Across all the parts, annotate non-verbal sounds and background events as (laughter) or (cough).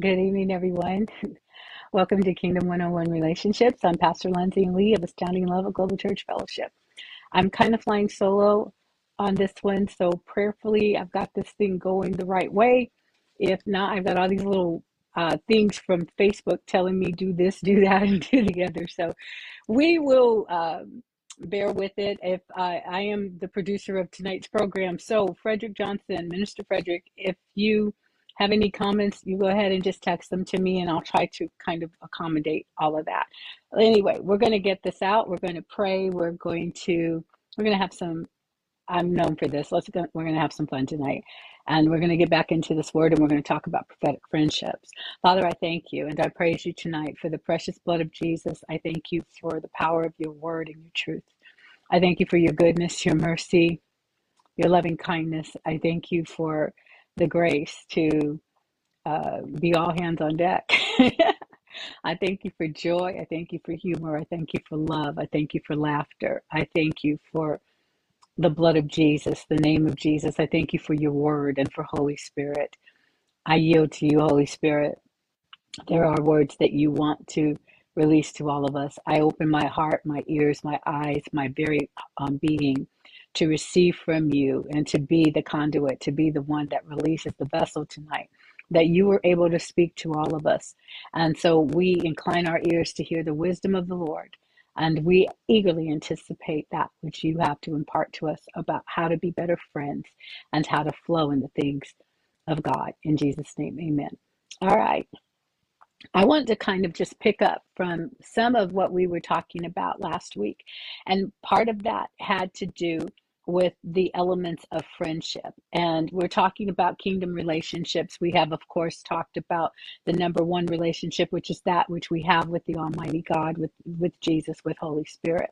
Good evening, everyone. Welcome to Kingdom 101 Relationships. I'm Pastor Lindsay Lee of Astounding Love of Global Church Fellowship. I'm kind of flying solo on this one, so prayerfully, I've got this thing going the right way. If not, I've got all these little uh, things from Facebook telling me do this, do that, (laughs) and do the other. So we will um, bear with it. If I, I am the producer of tonight's program, so Frederick Johnson, Minister Frederick, if you have any comments, you go ahead and just text them to me, and I'll try to kind of accommodate all of that. Anyway, we're going to get this out. We're going to pray. We're going to we're going to have some. I'm known for this. Let's go. We're going to have some fun tonight, and we're going to get back into this word, and we're going to talk about prophetic friendships. Father, I thank you, and I praise you tonight for the precious blood of Jesus. I thank you for the power of your word and your truth. I thank you for your goodness, your mercy, your loving kindness. I thank you for the grace to uh, be all hands on deck. (laughs) I thank you for joy. I thank you for humor. I thank you for love. I thank you for laughter. I thank you for the blood of Jesus, the name of Jesus. I thank you for your word and for Holy Spirit. I yield to you, Holy Spirit. There are words that you want to release to all of us. I open my heart, my ears, my eyes, my very um, being to receive from you and to be the conduit, to be the one that releases the vessel tonight. That you were able to speak to all of us. And so we incline our ears to hear the wisdom of the Lord. And we eagerly anticipate that which you have to impart to us about how to be better friends and how to flow in the things of God. In Jesus' name, amen. All right. I want to kind of just pick up from some of what we were talking about last week. And part of that had to do with the elements of friendship. And we're talking about kingdom relationships. We have, of course, talked about the number one relationship, which is that which we have with the Almighty God, with, with Jesus, with Holy Spirit.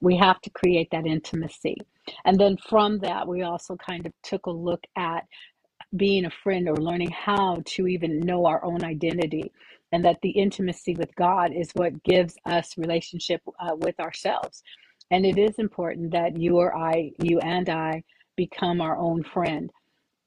We have to create that intimacy. And then from that, we also kind of took a look at being a friend or learning how to even know our own identity and that the intimacy with god is what gives us relationship uh, with ourselves. And it is important that you or i you and i become our own friend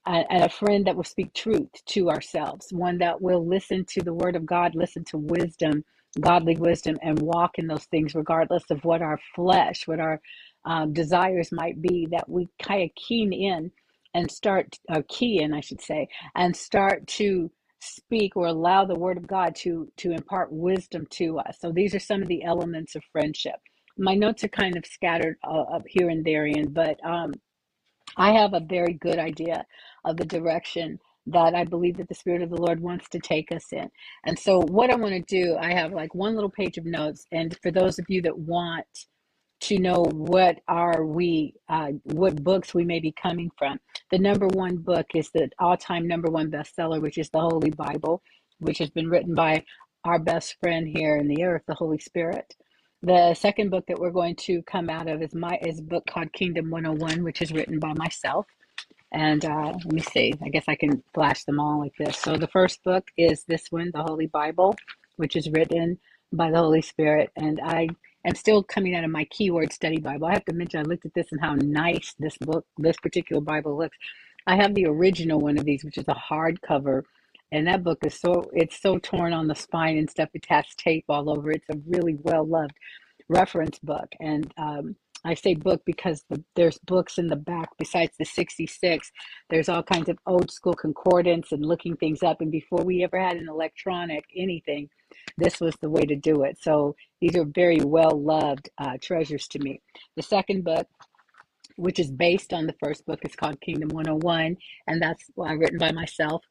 and a friend that will speak truth to ourselves one that will listen to the word of god listen to wisdom godly wisdom and walk in those things regardless of what our flesh what our um, desires might be that we kind of keen in and start uh, key in, I should say, and start to speak or allow the word of God to to impart wisdom to us. So these are some of the elements of friendship. My notes are kind of scattered uh, up here and there, in, but um, I have a very good idea of the direction that I believe that the Spirit of the Lord wants to take us in. And so, what I want to do, I have like one little page of notes, and for those of you that want to know what are we uh, what books we may be coming from the number one book is the all-time number one bestseller which is the holy bible which has been written by our best friend here in the earth the holy spirit. The second book that we're going to come out of is my is a book called kingdom 101 which is written by myself. And uh, let me see i guess i can flash them all like this. So the first book is this one the holy bible which is written by the holy spirit. And i and still coming out of my keyword study Bible. I have to mention I looked at this and how nice this book, this particular Bible looks. I have the original one of these, which is a hardcover, and that book is so it's so torn on the spine and stuff. It has tape all over. It's a really well loved reference book, and um, I say book because the, there's books in the back besides the 66. There's all kinds of old school concordance and looking things up. And before we ever had an electronic anything, this was the way to do it. So these are very well loved uh, treasures to me. The second book, which is based on the first book, is called Kingdom 101, and that's written by myself.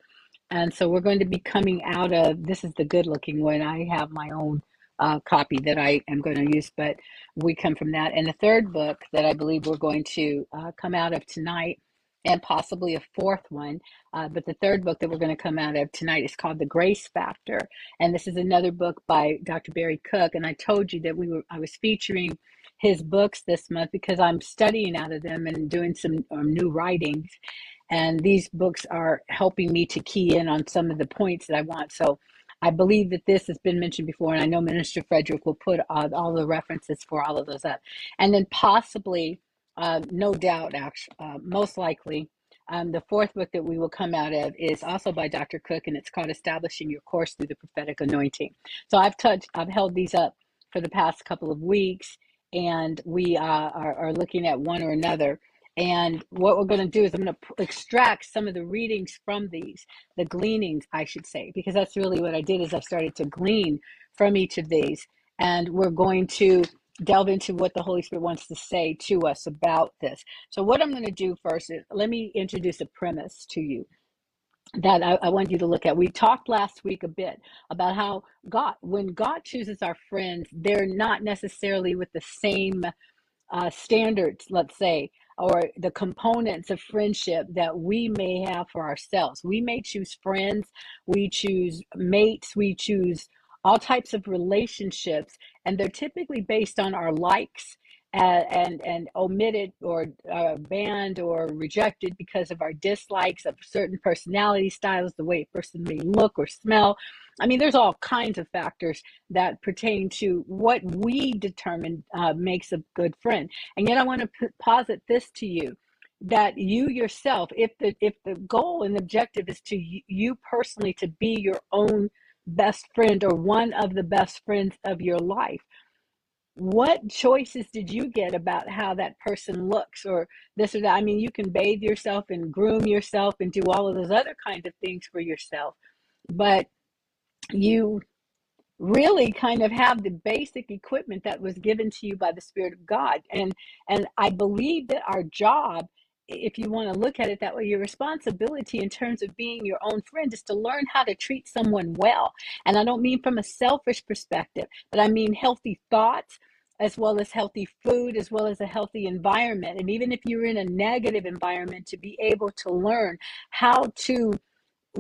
And so we're going to be coming out of this is the good looking one. I have my own uh, copy that I am going to use, but we come from that. And the third book that I believe we're going to uh, come out of tonight, and possibly a fourth one, uh, but the third book that we're going to come out of tonight is called The Grace Factor, and this is another book by Dr. Barry Cook. And I told you that we were I was featuring his books this month because I'm studying out of them and doing some um, new writings. And these books are helping me to key in on some of the points that I want. So I believe that this has been mentioned before, and I know Minister Frederick will put uh, all the references for all of those up. And then possibly, uh, no doubt, actually, uh, most likely, Um, the fourth book that we will come out of is also by Dr. Cook, and it's called Establishing Your Course Through the Prophetic Anointing. So I've touched, I've held these up for the past couple of weeks, and we uh, are, are looking at one or another. And what we're going to do is I'm going to extract some of the readings from these, the gleanings, I should say, because that's really what I did is I started to glean from each of these. And we're going to delve into what the Holy Spirit wants to say to us about this. So, what I'm going to do first is let me introduce a premise to you that I, I, want you to look at. We talked last week a bit about how God, when God chooses our friends, they're not necessarily with the same uh, standards, let's say, or the components of friendship that we may have for ourselves. We may choose friends, we choose mates, we choose all types of relationships, and they're typically based on our likes and and, and omitted or uh, banned or rejected because of our dislikes of certain personality styles, the way a person may look or smell. I mean, there's all kinds of factors that pertain to what we determine uh, makes a good friend. And yet, I want to p- posit this to you that you yourself if the if the goal and objective is to y- you personally to be your own best friend or one of the best friends of your life what choices did you get about how that person looks or this or that? I mean you can bathe yourself and groom yourself and do all of those other kinds of things for yourself but you really kind of have the basic equipment that was given to you by the spirit of god and and i believe that our job if you want to look at it that way your responsibility in terms of being your own friend is to learn how to treat someone well. And i don't mean from a selfish perspective but i mean healthy thoughts as well as healthy food as well as a healthy environment. And even if you're in a negative environment to be able to learn how to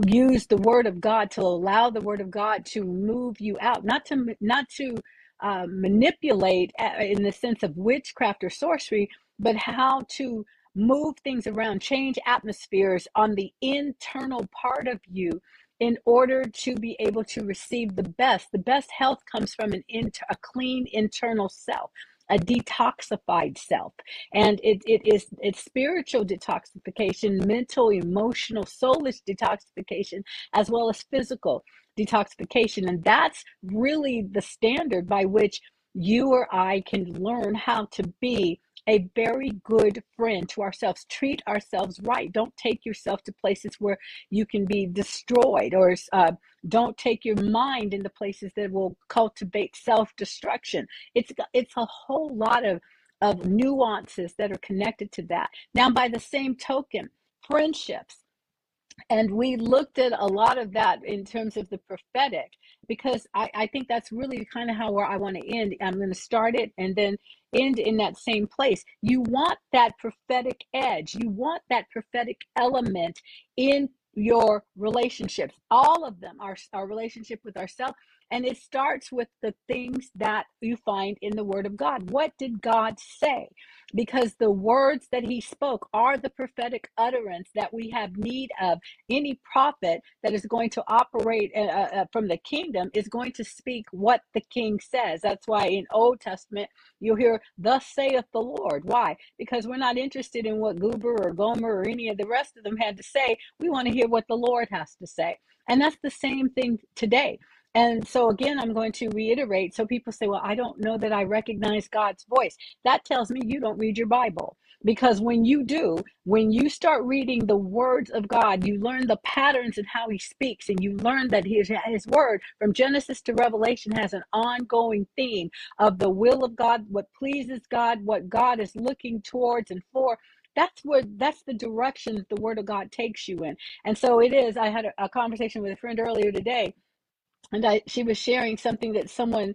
use the word of God to allow the word of God to move you out, not to not to uh, manipulate uh, in the sense of witchcraft or sorcery, but how to move things around, change atmospheres on the internal part of you in order to be able to receive the best. The best health comes from an inter, a clean internal self a detoxified self and it, it is it's spiritual detoxification mental emotional soulish detoxification as well as physical detoxification and that's really the standard by which you or i can learn how to be a very good friend to ourselves. Treat ourselves right. Don't take yourself to places where you can be destroyed, or uh, don't take your mind into places that will cultivate self destruction. It's it's a whole lot of of nuances that are connected to that. Now, by the same token, friendships and we looked at a lot of that in terms of the prophetic because I, I think that's really kind of how where I want to end. I'm going to start it and then end in that same place. You want that prophetic edge. You want that prophetic element in your relationships. All of them, our, our relationship with ourselves. And it starts with the things that you find in the Word of God. What did God say? because the words that he spoke are the prophetic utterance that we have need of. Any prophet that is going to operate uh, uh, uh, from the kingdom is going to speak what the king says. That's why in Old Testament you'll hear, "Thus saith the Lord." Why? Because we're not interested in what Goober or Gomer or any of the rest of them had to say. We want to hear what the Lord has to say, and that's the same thing today. And so, again, I'm going to reiterate. So people say, well, I don't know that I recognize God's voice. That tells me you don't read your Bible. Because when you do, when you start reading the words of God, you learn the patterns and how he speaks, and you learn that his, his word from Genesis to Revelation has an ongoing theme of the will of God, what pleases God, what God is looking towards and for that's where that's the direction that the word of god takes you in and so it is i had a, a conversation with a friend earlier today and I, she was sharing something that someone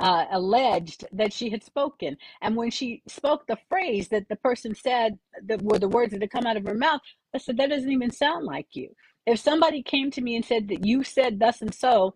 uh, alleged that she had spoken. And when she spoke the phrase that the person said that were the words that had come out of her mouth, I said, that doesn't even sound like you. If somebody came to me and said that you said thus and so,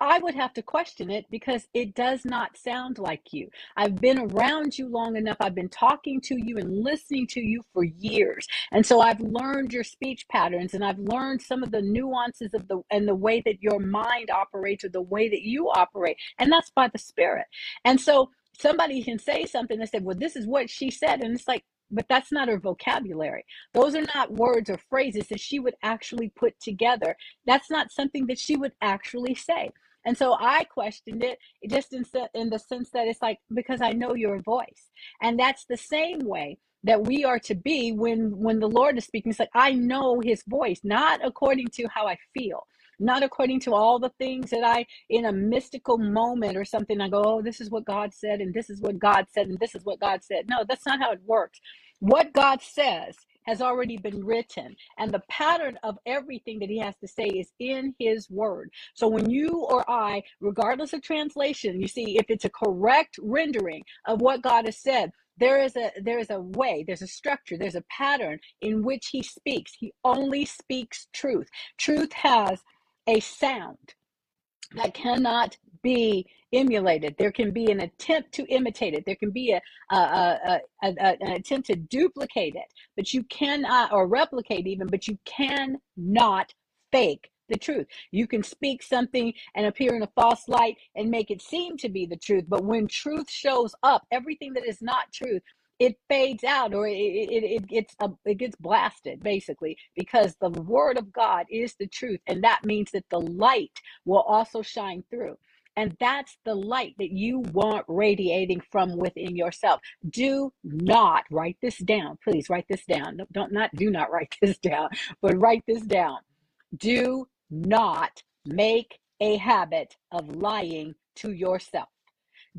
I would have to question it because it does not sound like you. I've been around you long enough. I've been talking to you and listening to you for years. And so I've learned your speech patterns and I've learned some of the nuances of the and the way that your mind operates or the way that you operate. And that's by the spirit. And so somebody can say something and say, Well, this is what she said. And it's like, but that's not her vocabulary. Those are not words or phrases that she would actually put together. That's not something that she would actually say. And so I questioned it just in, in the sense that it's like, because I know your voice. And that's the same way that we are to be when when the lord is speaking it's like i know his voice not according to how i feel not according to all the things that I, in a mystical moment or something, I go, oh, this is what God said, and this is what God said, and this is what God said. No, that's not how it works. What God says has already been written, and the pattern of everything that He has to say is in His Word. So when you or I, regardless of translation, you see, if it's a correct rendering of what God has said, there is a there is a way there's a structure there's a pattern in which he speaks he only speaks truth truth has a sound that cannot be emulated. There can be an attempt to imitate it. There can be a, a, a, a, an attempt to duplicate it, but you cannot, or replicate even, but you cannot fake the truth. You can speak something and appear in a false light and make it seem to be the truth, but when truth shows up, everything that is not truth it fades out or it, it, it gets uh, it gets blasted basically because the word of god is the truth and that means that the light will also shine through and that's the light that you want radiating from within yourself. Do not write this down. Please write this down. Don't not do not write (laughs) this down but write this down. Do not make a habit of lying to yourself.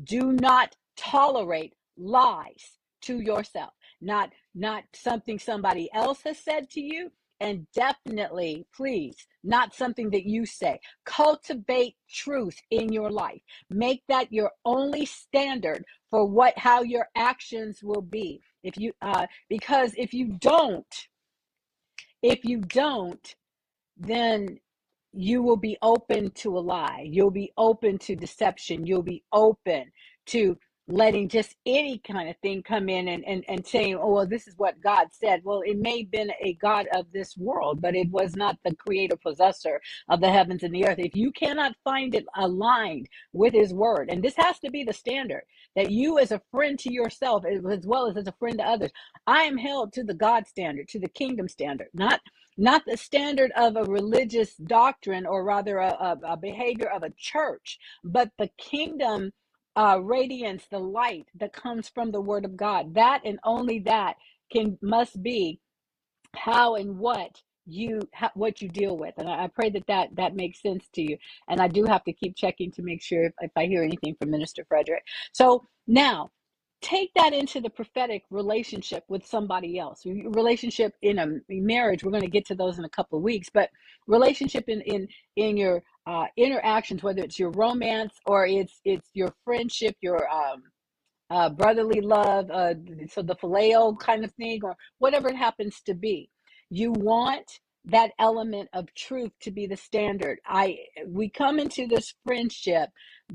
Do not tolerate lies to yourself. Not not something somebody else has said to you and definitely please not something that you say cultivate truth in your life make that your only standard for what how your actions will be if you uh because if you don't if you don't then you will be open to a lie. You'll be open to deception. You'll be open to letting just any kind of thing come in and, and, and saying, oh, well, this is what God said. Well, it may have been a God of this world, but it was not the creator possessor of the heavens and the earth. If you cannot find it aligned with his word, and this has to be the standard that you as a friend to yourself as well as as a friend to others, I am held to the God standard, to the kingdom standard, not not the standard of a religious doctrine or rather a, a, a behavior of a church, but the kingdom uh, radiance, the light that comes from the word of God. That and only that can must be how and what you ha- what you deal with. And I, I pray that, that that makes sense to you. And i do have to keep checking to make sure if, if i hear anything from minister frederick. So now take that into the prophetic relationship with somebody else. Relationship in a marriage we're going to get to those in a couple of weeks but relationship in in in your uh, interactions whether it's your romance or it's it's your friendship your um uh, brotherly love, uh, so the phileo kind of thing, or whatever it happens to be. You want that element of truth to be the standard. I we come into this friendship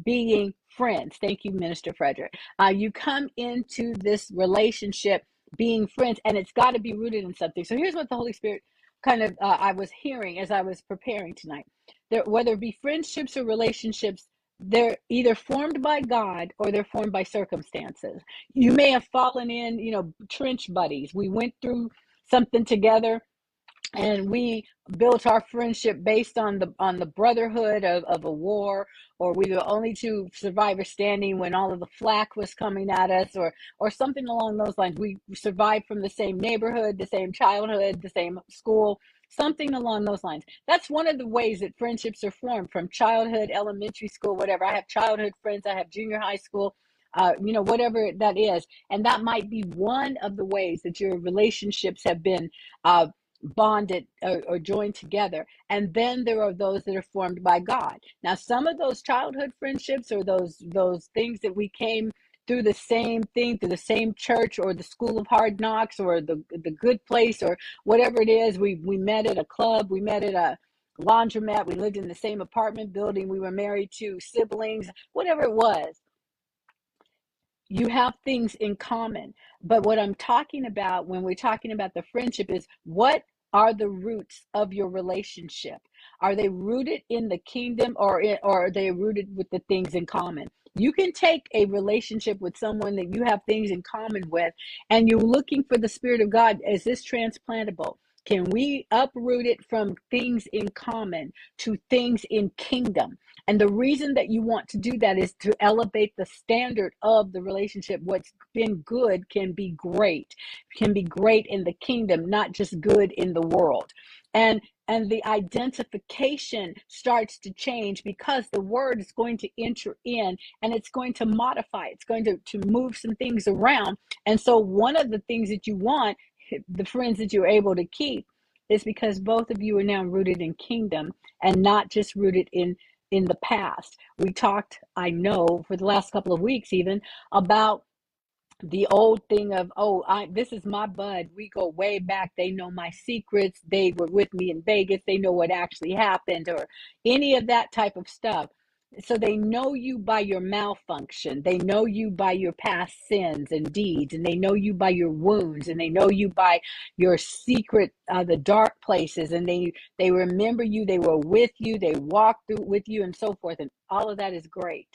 being friends. Thank you, Minister Frederick. Uh, you come into this relationship being friends, and it's got to be rooted in something. So here's what the Holy Spirit kind of uh, I was hearing as I was preparing tonight. There, whether it be friendships or relationships they're either formed by God or they're formed by circumstances. You may have fallen in, you know, trench buddies. We went through something together and we built our friendship based on the on the brotherhood of, of a war or we were only two survivors standing when all of the flak was coming at us or or something along those lines we survived from the same neighborhood the same childhood the same school something along those lines. That's one of the ways that friendships are formed from childhood, elementary school, whatever. I have childhood friends, I have junior high school, uh, you know, whatever that is. And that might be one of the ways that your relationships have been uh, bonded or, or, joined together. And then there are those that are formed by God. Now, some of those childhood friendships or those those things that we came through the same thing, through the same church or the school of hard knocks or the the good place or whatever it is. We we met at a club, we met at a laundromat, we lived in the same apartment building, we were married to siblings, whatever it was. You have things in common. But what I'm talking about when we're talking about the friendship is what are the roots of your relationship? Are they rooted in the kingdom or, in, or are they rooted with the things in common? You can take a relationship with someone that you have things in common with, and you're looking for the Spirit of God. Is this transplantable? Can we uproot it from things in common to things in kingdom? And the reason that you want to do that is to elevate the standard of the relationship. What's been good can be great, can be great in the kingdom, not just good in the world. And and the identification starts to change because the word is going to enter in and it's going to modify it's going to, to move some things around. And so one of the things that you want (laughs) the friends that you're able to keep is because both of you are now rooted in kingdom and not just rooted in in the past. We talked i know for the last couple of weeks even about the old thing of oh I this is my bud. We go way back. They know my secrets. They were with me in Vegas. They know what actually happened or any of that type of stuff. So they know you by your malfunction. They know you by your past sins and deeds and they know you by your wounds and they know you by your secret uh, the dark places and they they remember you. They were with you. They walked through with you and so forth. And all of that is great.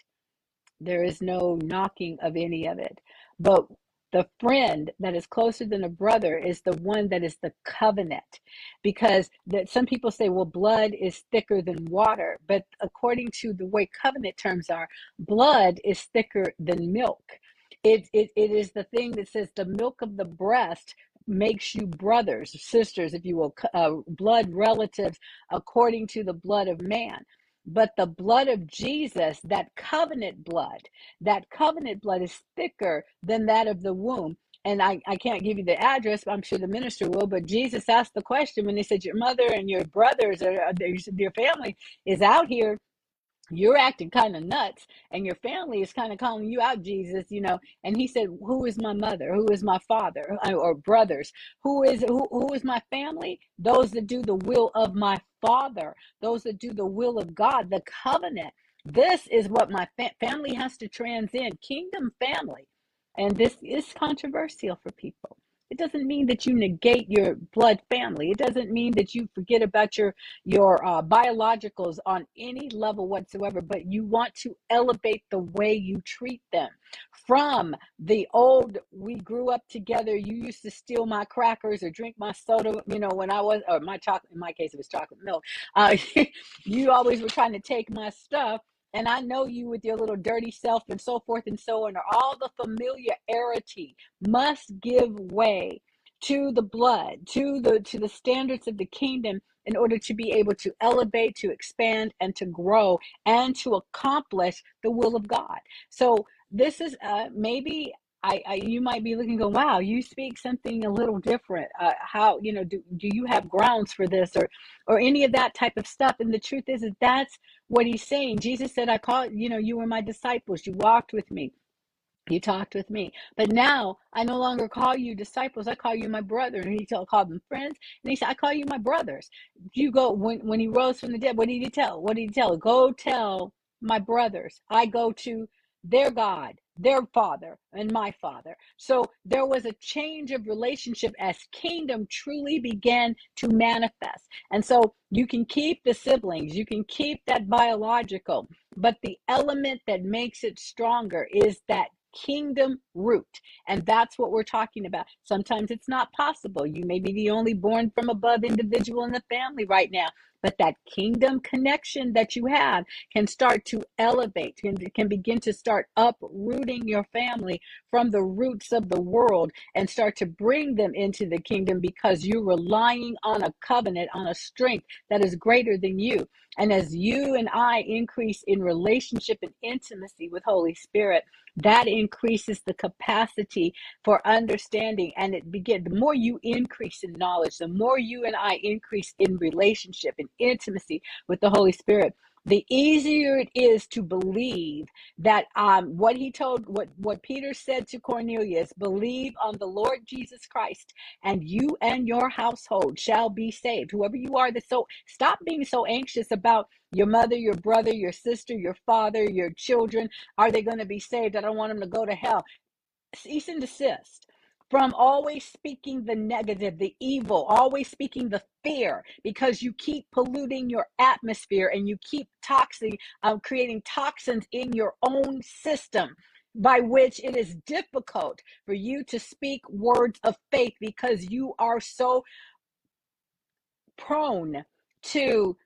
There is no knocking of any of it. But the friend that is closer than a brother is the one that is the covenant. Because that some people say well blood is thicker than water. But according to the way covenant terms are blood is thicker than milk. It, it, it is the thing that says the milk of the breast makes you brothers sisters if you will uh, blood relatives according to the blood of man but the blood of Jesus, that covenant blood, that covenant blood is thicker than that of the womb. And I, I can't give you the address, but I'm sure the minister will. But Jesus asked the question when he said, Your mother and your brothers or your family is out here you're acting kind of nuts and your family is kind of calling you out jesus you know and he said who is my mother? Who is my father? Or brothers? Who is who, who is my family? Those that do the will of my father. Those that do the will of god the covenant. This is what my fa- family has to transcend kingdom family. And this is controversial for people it doesn't mean that you negate your blood family. It doesn't mean that you forget about your your uh, biologicals on any level whatsoever. But you want to elevate the way you treat them from the old. We grew up together. You used to steal my crackers or drink my soda. You know when I was or my chocolate. In my case, it was chocolate milk. Uh, (laughs) you always were trying to take my stuff and I know you with your little dirty self and so forth and so on, or all the familiarity must give way to the blood, to the to the standards of the kingdom in order to be able to elevate, to expand, and to grow and to accomplish the will of God. So this is uh, maybe I, I, you might be looking go wow you speak something a little different. Uh, how you know do, do you have grounds for this or or any of that type of stuff? And the truth is that that's what he's saying. Jesus said i call you know you were my disciples. You walked with me. You talked with me. But now i no longer call you disciples. I call you my brother. And he called them friends. And he said i call you my brothers. You go when when he rose from the dead what did he tell? What did he tell? Go tell my brothers. I go to their God, their father, and my father. So there was a change of relationship as kingdom truly began to manifest. And so you can keep the siblings, you can keep that biological, but the element that makes it stronger is that kingdom root. And that's what we're talking about. Sometimes it's not possible. You may be the only born from above individual in the family right now, but that kingdom connection that you have can start to elevate, can, can begin to start uprooting your family from the roots of the world and start to bring them into the kingdom because you're relying on a covenant, on a strength that is greater than you. And as you and I increase in relationship and intimacy with Holy Spirit, that increases the capacity for understanding and it begin the more you increase in knowledge the more you and i increase in relationship and intimacy with the holy spirit the easier it is to believe that um, what he told what what peter said to cornelius believe on the lord jesus christ and you and your household shall be saved. Whoever you are that so stop being so anxious about your mother your brother your sister your father your children. Are they going to be saved? I don't want them to go to hell. Cease and desist from always speaking the negative, the evil, always speaking the fear, because you keep polluting your atmosphere and you keep toxic, um, creating toxins in your own system. By which it is difficult for you to speak words of faith because you are so prone to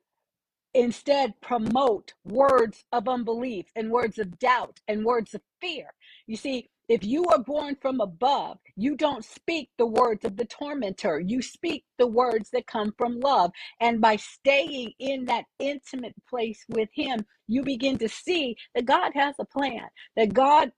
Instead, promote words of unbelief and words of doubt and words of fear. You see, if you are born from above, you don't speak the words of the tormentor. You speak the words that come from love. And by staying in that intimate place with Him, you begin to see that God has a plan, that God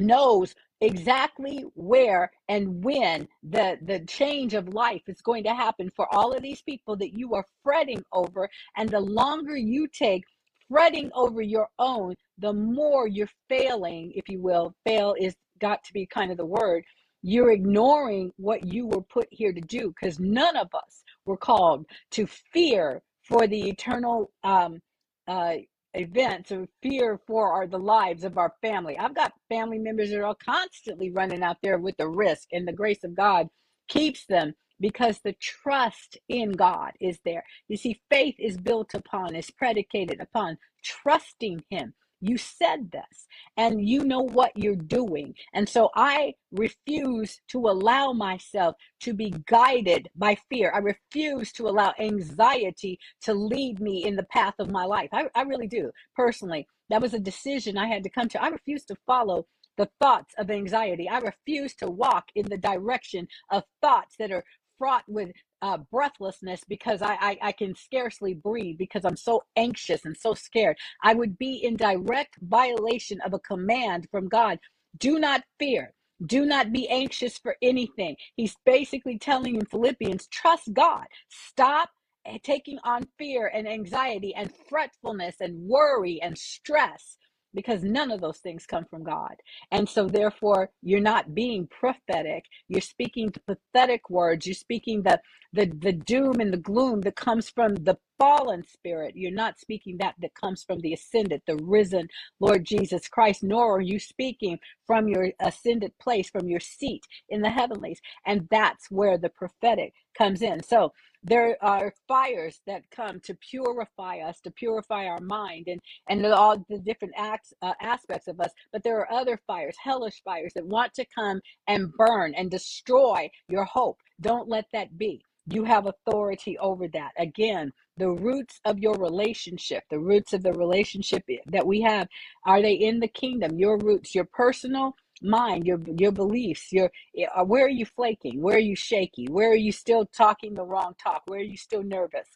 knows exactly where and when the the change of life is going to happen for all of these people that you are fretting over and the longer you take fretting over your own the more you're failing if you will fail is got to be kind of the word you're ignoring what you were put here to do because none of us were called to fear for the eternal um, uh, events or fear for our, the lives of our family. I've got family members that are constantly running out there with the risk, and the grace of God keeps them because the trust in God is there. You see, faith is built upon, is predicated upon trusting Him. You said this and you know what you're doing. And so I refuse to allow myself to be guided by fear. I refuse to allow anxiety to lead me in the path of my life. I, I really do. Personally, that was a decision I had to come to. I refuse to follow the thoughts of anxiety. I refuse to walk in the direction of thoughts that are fraught with uh, breathlessness because I, I I can scarcely breathe because I'm so anxious and so scared. I would be in direct violation of a command from God. Do not fear. Do not be anxious for anything. He's basically telling in Philippians, trust God. Stop eh, taking on fear and anxiety and fretfulness and worry and stress because none of those things come from God. And so, therefore, you're not being prophetic. You're speaking pathetic words. You're speaking the, the, the doom and the gloom that comes from the fallen spirit. You're not speaking that that comes from the ascended, the risen Lord Jesus Christ, nor are you speaking from your ascended place, from your seat in the heavenlies. And that's where the prophetic comes in. So, there are fires that come to purify us to purify our mind and and all the different acts uh, aspects of us. But there are other fires hellish fires that want to come and burn and destroy your hope. Don't let that be. You have authority over that. Again the roots of your relationship the roots of the relationship that we have are they in the kingdom? Your roots your personal mind, your your beliefs, your uh, where are you flaking? Where are you shaky? Where are you still talking the wrong talk? Where are you still nervous?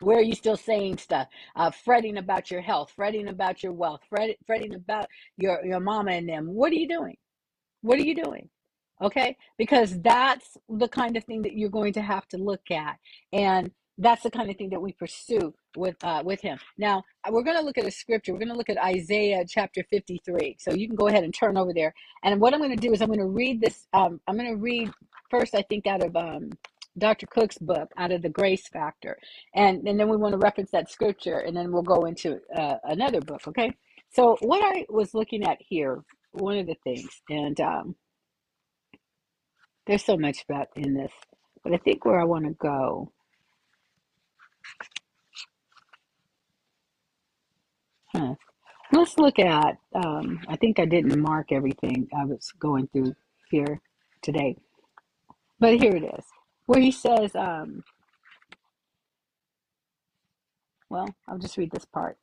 Where are you still saying stuff? Uh, fretting about your health, fretting about your wealth, fret, fretting about your your mama and them. What are you doing? What are you doing? Okay, because that's the kind of thing that you're going to have to look at, and that's the kind of thing that we pursue with uh, with him. Now uh, we're going to look at a scripture. We're going to look at Isaiah chapter 53. So you can go ahead and turn over there. And what I'm going to do is I'm going to read this. Um, I'm going to read first, I think, out of um, Dr. Cook's book, out of the Grace Factor, and and then we want to reference that scripture, and then we'll go into uh, another book. Okay. So what I was looking at here, one of the things, and um, there's so much about in this, but I think where I want to go. Huh. Let's look at, um, I think I didn't mark everything I was going through here today, but here it is, where he says, um, well, I'll just read this part.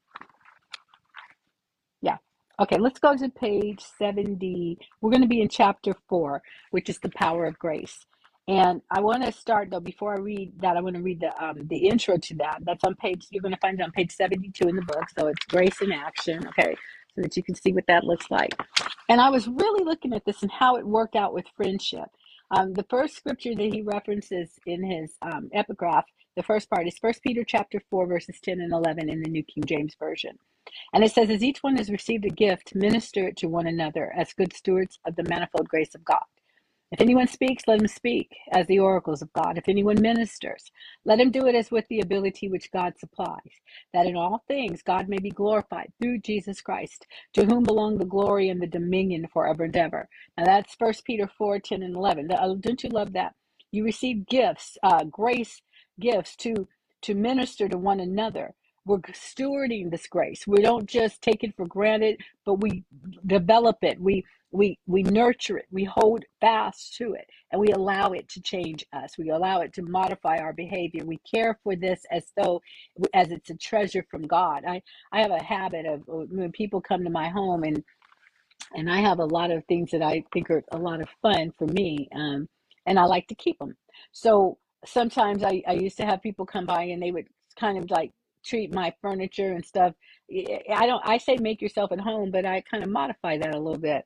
Yeah. Okay, let's go to page 70. We're going to be in chapter 4, which is the power of grace. And I want to start though before I read that. I want to read the um, the intro to that. That's on page. You're going to find it on page 72 in the book. So it's grace in action. Okay, so that you can see what that looks like. And I was really looking at this and how it worked out with friendship. Um, the first scripture that he references in his um, epigraph, the first part is First Peter chapter four verses 10 and 11 in the New King James Version. And it says, As each one has received a gift, minister it to one another as good stewards of the manifold grace of God. If anyone speaks, let him speak as the oracles of God. If anyone ministers, let him do it as with the ability which God supplies, that in all things God may be glorified through Jesus Christ, to whom belong the glory and the dominion forever and ever. Now that's First Peter 4 10 and 11. Uh, Don't you love that? You receive gifts, uh, grace gifts to, to minister to one another. We're stewarding this grace. We don't just take it for granted, but we develop it. We we we nurture it we hold fast to it and we allow it to change us we allow it to modify our behavior we care for this as though as it's a treasure from god i i have a habit of uh, when people come to my home and and I have a lot of things that I think are a lot of fun for me, um, and I like to keep them. So sometimes I, I used to have people come by and they would kind of like treat my furniture and stuff. I don't I say make yourself at home, but I kind of modify that a little bit.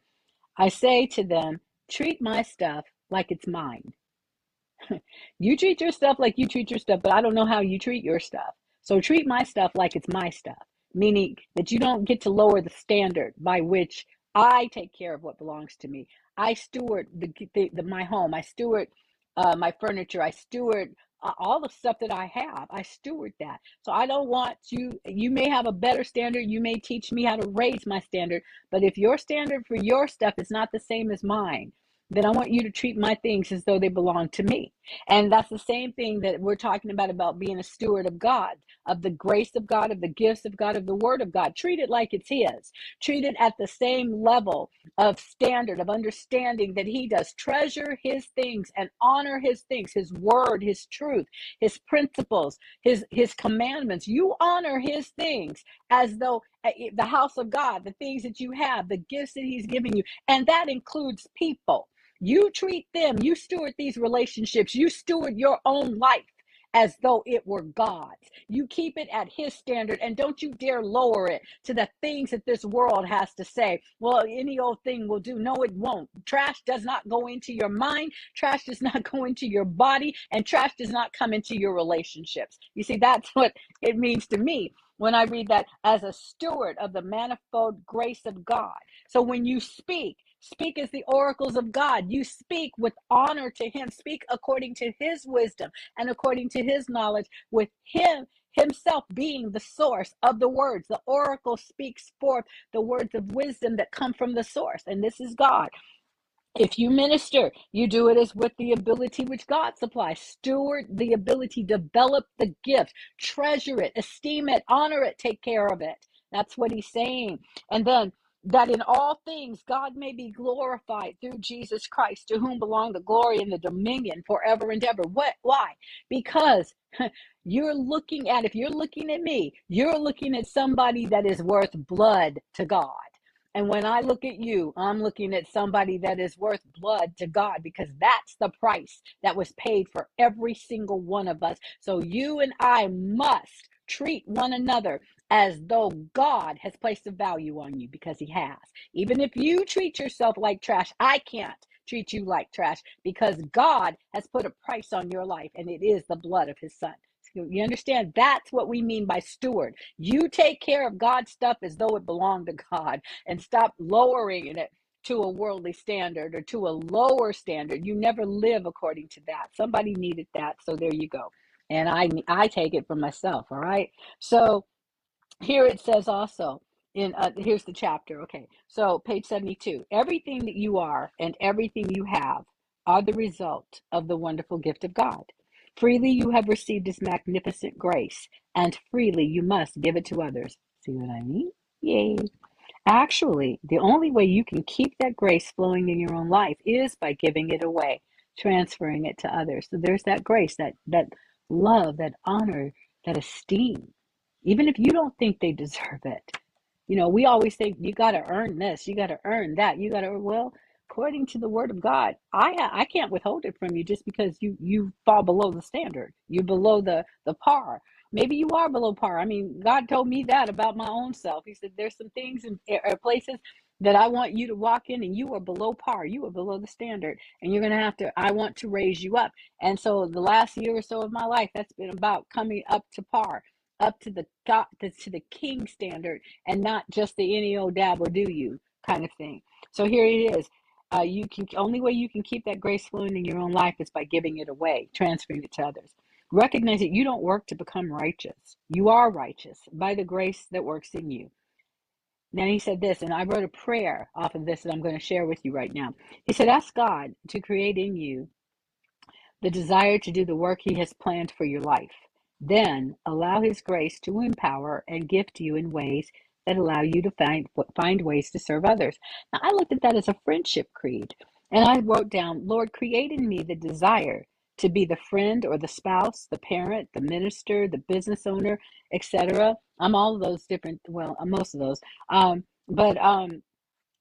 I say to them, treat my stuff like it's mine. (laughs) You treat your stuff like you treat your stuff, but I don't know how you treat your stuff. So treat my stuff like it's my stuff, meaning that you don't get to lower the standard by which I take care of what belongs to me. I steward the, the, the my home. I steward uh, my furniture. I steward all the stuff that I have. I steward that. So I don't want you. You may have a better standard. You may teach me how to raise my standard. But if your standard for your stuff is not the same as mine, then I want you to treat my things as though they belong to me. And that's the same thing that we're talking about about being a steward of God, of the grace of God, of the gifts of God, of the word of God. Treat it like it's his. Treat it at the same level of standard, of understanding that he does. Treasure his things and honor his things, his word, his truth, his principles, his his commandments. You honor his things as though uh, the house of God, the things that you have, the gifts that he's giving you, and that includes people you treat them, you steward these relationships, you steward your own life as though it were God's. You keep it at His standard and don't you dare lower it to the things that this world has to say. Well, any old thing will do. No, it won't. Trash does not go into your mind, trash does not (laughs) go into your body, and trash does not come into your relationships. You see, that's (laughs) what it means to me when I read that as a steward of the manifold grace of God. So when you speak, Speak as the oracles of God. You speak with honor to Him. Speak according to His wisdom and according to His knowledge, with Him Himself being the source of the words. The oracle speaks forth the words of wisdom that come from the source, and this is God. If you minister, you do it as with the ability which God supplies. Steward the ability, develop the gift, treasure it, esteem it, honor it, take care of it. That's what he's saying. And then that in all things God may be glorified through Jesus Christ, to whom belong the glory and the dominion forever and ever. What? Why? Because (laughs) you're looking at, if you're looking at me, you're looking at somebody that is worth blood to God. And when I look at you, I'm looking at somebody that is worth blood to God because that's the price that was paid for every single one of us. So you and I must treat one another as though God has placed a value on you because He has. Even if you treat yourself like trash, I can't treat you like trash because God has put a price on your life and it is the blood of His Son. You understand? That's what we mean by steward. You take care of God's stuff as though it belonged to God and stop lowering it to a worldly standard or to a lower standard. You never live according to that. Somebody needed that, so there you go. And I I take it for myself, all right? So here it says also in uh, here's the chapter okay. So page 72 everything that you are and everything you have are the result of the wonderful gift of god. Freely you have received his magnificent grace and freely you must give it to others. See what i mean? Yay. Actually the only way you can keep that grace flowing in your own life is by giving it away transferring it to others. So there's that grace that that love that honor that esteem even if you don't think they deserve it. You know, we always say you got to earn this, you got to earn that, you got to well, according to the word of God, I I can't withhold it from you just because you you fall below the standard. You below the the par. Maybe you are below par. I mean, God told me that about my own self. He said there's some things and eh, eh, places that I want you to walk in and you are below par. You are below the standard and you're going to have to I want to raise you up. And so the last year or so of my life that's been about coming up to par up to the top to, the king standard and not just the any old dab will do you kind of thing. So here it is. uh, you can only way you can keep that grace flowing in your own life is by giving it away, transferring it to others. Recognize that you don't work to become righteous. You are righteous by the grace that works in you. Now he said this, and I wrote a prayer off of this that I'm going to share with you right now. He said, Ask God to create in you the desire to do the work He has planned for your life. Then allow His grace to empower and gift you in ways that allow you to find find ways to serve others. Now I looked at that as a friendship creed, and I wrote down, Lord, create in me the desire to be the friend or the spouse, the parent, the minister, the business owner, etc. I'm all of those different. Well, most of those. Um, but um,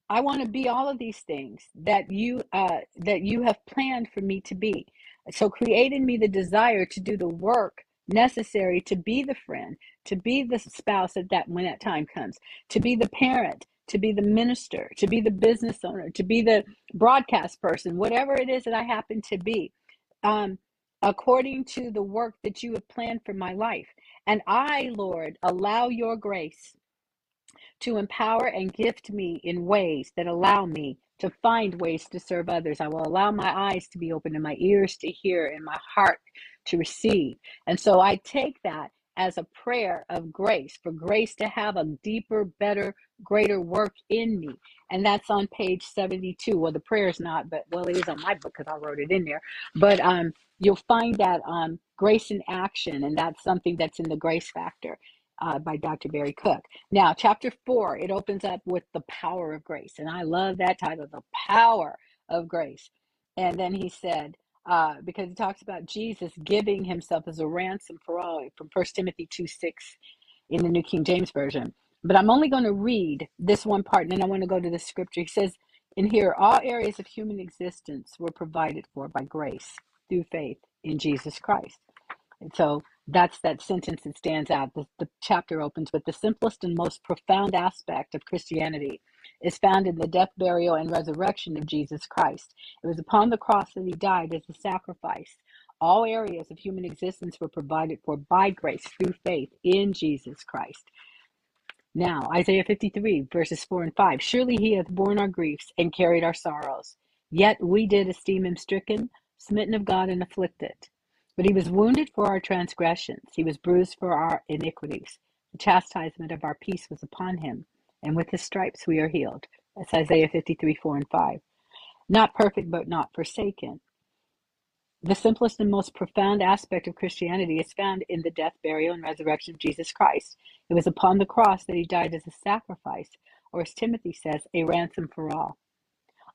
I want to be all of these things that you uh, that you have planned for me to be. So create in me the desire to do the work necessary to be the friend, to be the spouse at that when that time comes, to be the parent, to be the minister, to be the business owner, to be the broadcast person, whatever it is that I happen to be, um, according to the work that you have planned for my life. And I, Lord, allow your grace to empower and gift me in ways that allow me to find ways to serve others. I will allow my eyes to be open and my ears to hear and my heart to receive. And so I take that as a prayer of grace, for grace to have a deeper, better, greater work in me. And that's on page 72. Well, the prayer is not, but well, it is on my book because I wrote it in there. But um, you'll find that um, grace in action, and that's something that's in the grace factor uh, by Dr. Barry Cook. Now, chapter four, it opens up with the power of grace. And I love that title, The Power of Grace. And then he said, uh, because he talks about Jesus giving himself as a ransom for all from First Timothy 2 6 in the New King James Version. But I'm only going to read this one part, and then I want to go to the scripture. He says in here, all areas of human existence were provided for by grace through faith in Jesus Christ. And so that's that sentence that stands out. The, the chapter opens with the simplest and most profound aspect of Christianity is found in the death, burial, and resurrection of Jesus Christ. It was upon the cross that he died as a sacrifice. All areas of human existence were provided for by grace through faith in Jesus Christ. Now, Isaiah 53, verses 4 and 5. Surely he hath borne our griefs and carried our sorrows. Yet we did esteem him stricken, smitten of God, and afflicted. But he was wounded for our transgressions, he was bruised for our iniquities. The chastisement of our peace was upon him, and with his stripes we are healed. That's Isaiah 53 4 and 5. Not perfect, but not forsaken. The simplest and most profound aspect of Christianity is found in the death, burial, and resurrection of Jesus Christ. It was upon the cross that he died as a sacrifice, or as Timothy says, a ransom for all.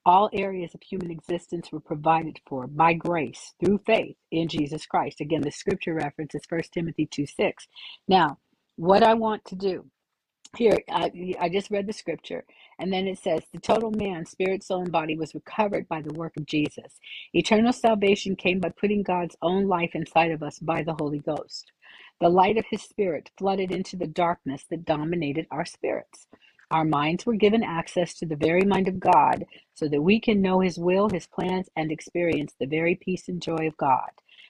All areas of human existence were provided for by grace through faith in Jesus Christ. Again, the scripture reference is 1 Timothy 2 6. Now, what I want to do here, I, I just read the scripture, and then it says, The total man, spirit, soul, and body was recovered by the work of Jesus. Eternal salvation came by putting God's own life inside of us by the Holy Ghost. The light of his spirit flooded into the darkness that dominated our spirits. Our minds were given access to the very mind of God so that we can know His will, His plans, and experience the very peace and joy of God.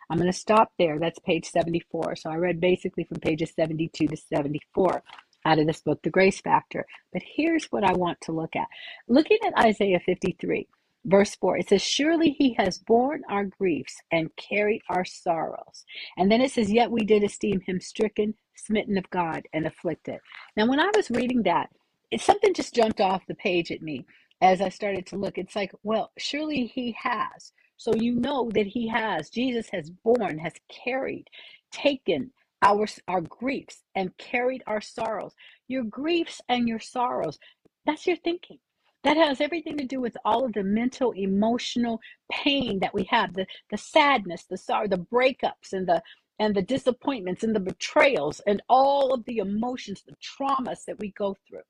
I'm going to stop there. That's page 74. So I read basically from pages 72 to 74 out of this book, The Grace Factor. But here's what I want to look at. Looking at Isaiah 53, verse 4, it says, Surely he has borne our griefs and carried our sorrows. And then it says, Yet we did esteem him stricken, smitten of God, and afflicted. Now, when I was reading that, it, something just jumped off the page at me as I started to look. It's like, well, surely he has. So you know that he has. Jesus has borne, has carried, taken our our griefs and carried our sorrows. Your griefs and your sorrows. That's your thinking. That has everything to do with all of the mental, emotional pain that we have, the, the sadness, the sorrow, the breakups and the and the disappointments and the betrayals and all of the emotions, the traumas that we go through.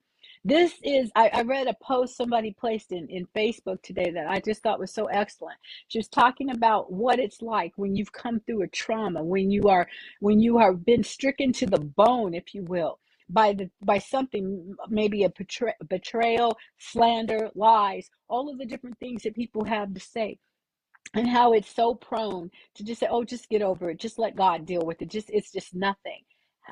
This is, I, I read a post somebody placed in, in Facebook today that I just thought was so excellent. She was talking about what it's like when you've come through a trauma, when you are, when you have been stricken to the bone, if you will, by the by something maybe a betray, betrayal slander lies all of the different things that people have to say. And how it's so prone to just say oh just get over it. Just let god deal with it. Just it's just nothing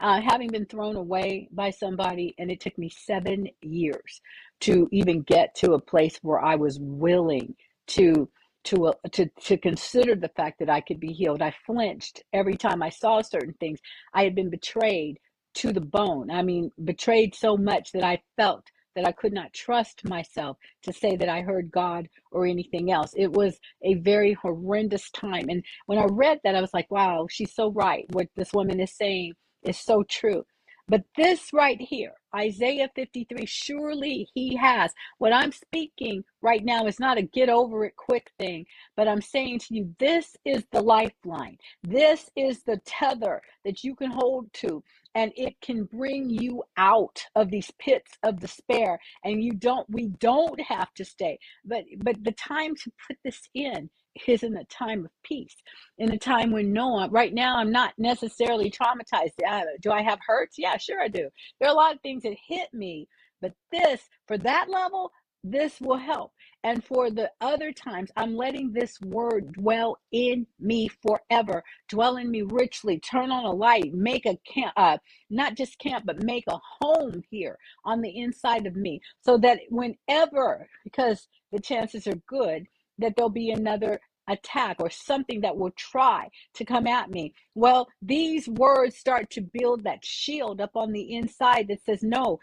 uh, having been thrown away by somebody, and it took me seven years to even get to a place where I was willing to to uh, to to consider the fact that I could be healed. I flinched every time I saw certain things. I had been betrayed to the bone. I mean, betrayed so much that I felt that I could not trust myself to say that I heard God or anything else. It was a very horrendous time. And when I read that, I was like, wow, she's so right. What this woman is saying is so true. But this right here, Isaiah 53, surely he has. What I'm speaking right now is not a get over it quick thing, but I'm saying to you, this is the lifeline. This is the tether that you can hold to, and it can bring you out of these pits of despair. And you don't, we don't have to stay. But but the time to put this in is in a time of peace, in a time when no one, right now, I'm not necessarily traumatized. Uh, do I have hurts? Yeah, sure I do. There are a lot of things that hit me, but this, for that level, this will help. And for the other times, I'm letting this word dwell in me forever, dwell in me richly, turn on a light, make a camp, uh, not just camp, but make a home here on the inside of me so that whenever, because the chances are good that there'll be another attack or something that will try to come at me. Well, these words start to build that shield up on the inside that says, No,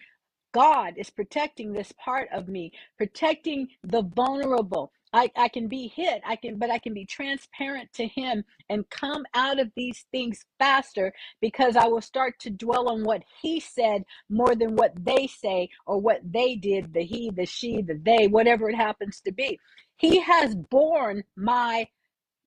God is protecting this part of me, protecting the vulnerable. I, I can be hit, I can, but I can be transparent to him and come out of these things faster because I will start to dwell on what he said more than what they say or what they did, the he, the she, the they, whatever it happens to be. He has borne my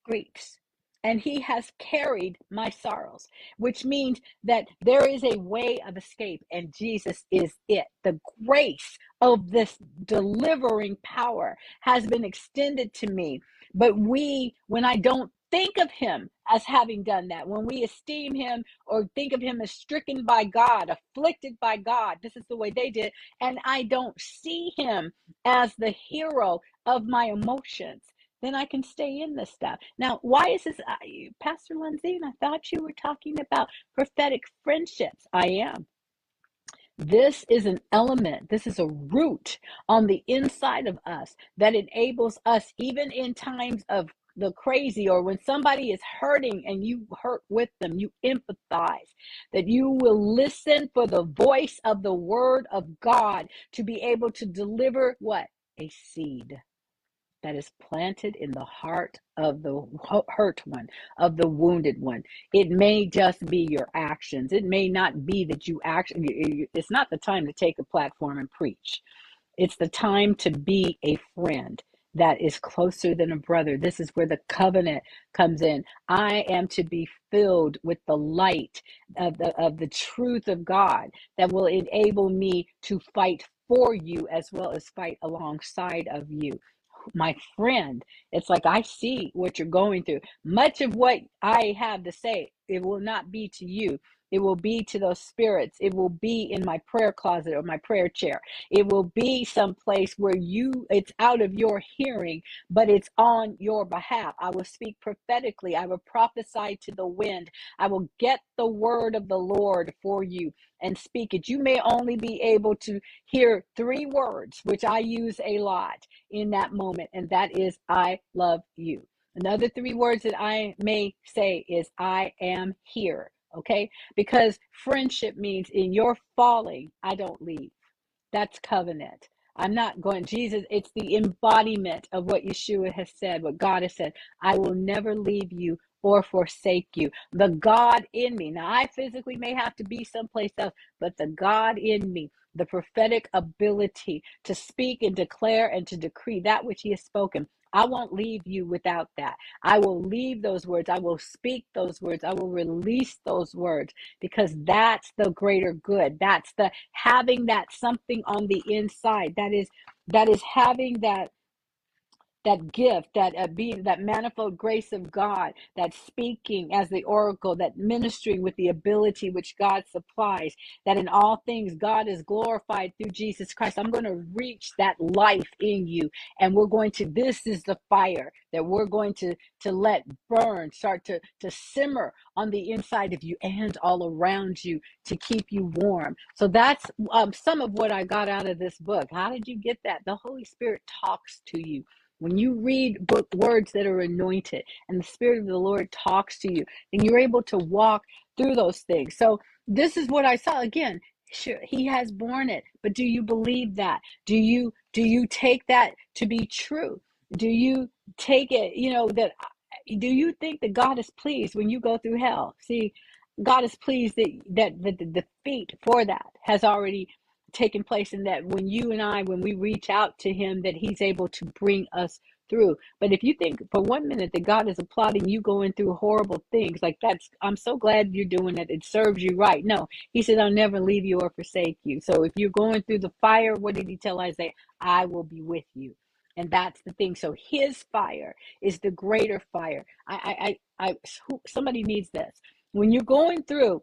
griefs and he has carried my sorrows, which means that there is a way of escape, and Jesus is it. The grace of this delivering power has been extended to me. But we, when I don't think of him as having done that, when we esteem him or think of him as stricken by God, afflicted by God, this is the way they did, and I don't see him as the hero of my emotions then I can stay in this stuff. Now, why is this, uh, Pastor Lindsay? I thought you were talking about prophetic friendships. I am. This is an element, this is a root on the inside of us that enables us, even in times of the crazy or when somebody is hurting and you hurt with them, you empathize, that you will listen for the voice of the word of God to be able to deliver what? A seed that is planted in the heart of the hurt one, of the wounded one. It may just be your actions. It may not be that you actually, it's not the time to take a platform and preach. It's the time to be a friend that is closer than a brother. This is where the covenant comes in. I am to be filled with the light of the, of the truth of God that will enable me to fight for you as well as fight alongside of you my friend. It's like I see what you're going through. Much of what I have to say, it will not be to you. It will be to those spirits. It will be in my prayer closet or my prayer chair. It will be someplace where you, it's out of your hearing, but it's on your behalf. I will speak prophetically. I will prophesy to the wind. I will get the word of the Lord for you and speak it. You may only be able to hear three words, which I use a lot in that moment, and that is, I love you. Another three words that I may say is, I am here. Okay? Because friendship means in your falling, I don't leave. That's covenant. I'm not going, Jesus, it's the embodiment of what Yeshua has said, what God has said. I will never leave you or forsake you. The God in me. Now, I physically may have to be someplace else, but the God in me, the prophetic ability to speak and declare and to decree that which He has spoken. I won't leave you without that. I will leave those words. I will speak those words. I will release those words because that's the greater good. That's the having that something on the inside. That is that is having that that gift, that uh, being, that manifold grace of God, that speaking as the oracle, that ministering with the ability which God supplies, that in all things God is glorified through Jesus Christ. I'm going to reach that life in you, and we're going to. This is the fire that we're going to to let burn, start to to simmer on the inside of you and all around you to keep you warm. So that's um, some of what I got out of this book. How did you get that? The Holy Spirit talks to you when you read book words that are anointed and the Spirit of the Lord talks to you, and you're able to walk through those things. So this is what I saw again. Sure, he has borne it, but do you believe that? Do you do you take that to be true? Do you take it, you know, that uh, do you think that God is pleased when you go through hell? See, God is pleased that that, the defeat for that has already taken place and that when you and I when we reach out to him that he's able to bring us through. But if you think for one minute that God is applauding you going through horrible things, like that's I'm so glad you're doing it. It serves you right. No, he said I'll never leave you or forsake you. So if you're going through the fire, what did he tell Isaiah? I will be with you. And that's the thing. So his fire is the greater fire. I I I, I somebody needs this. When you're going through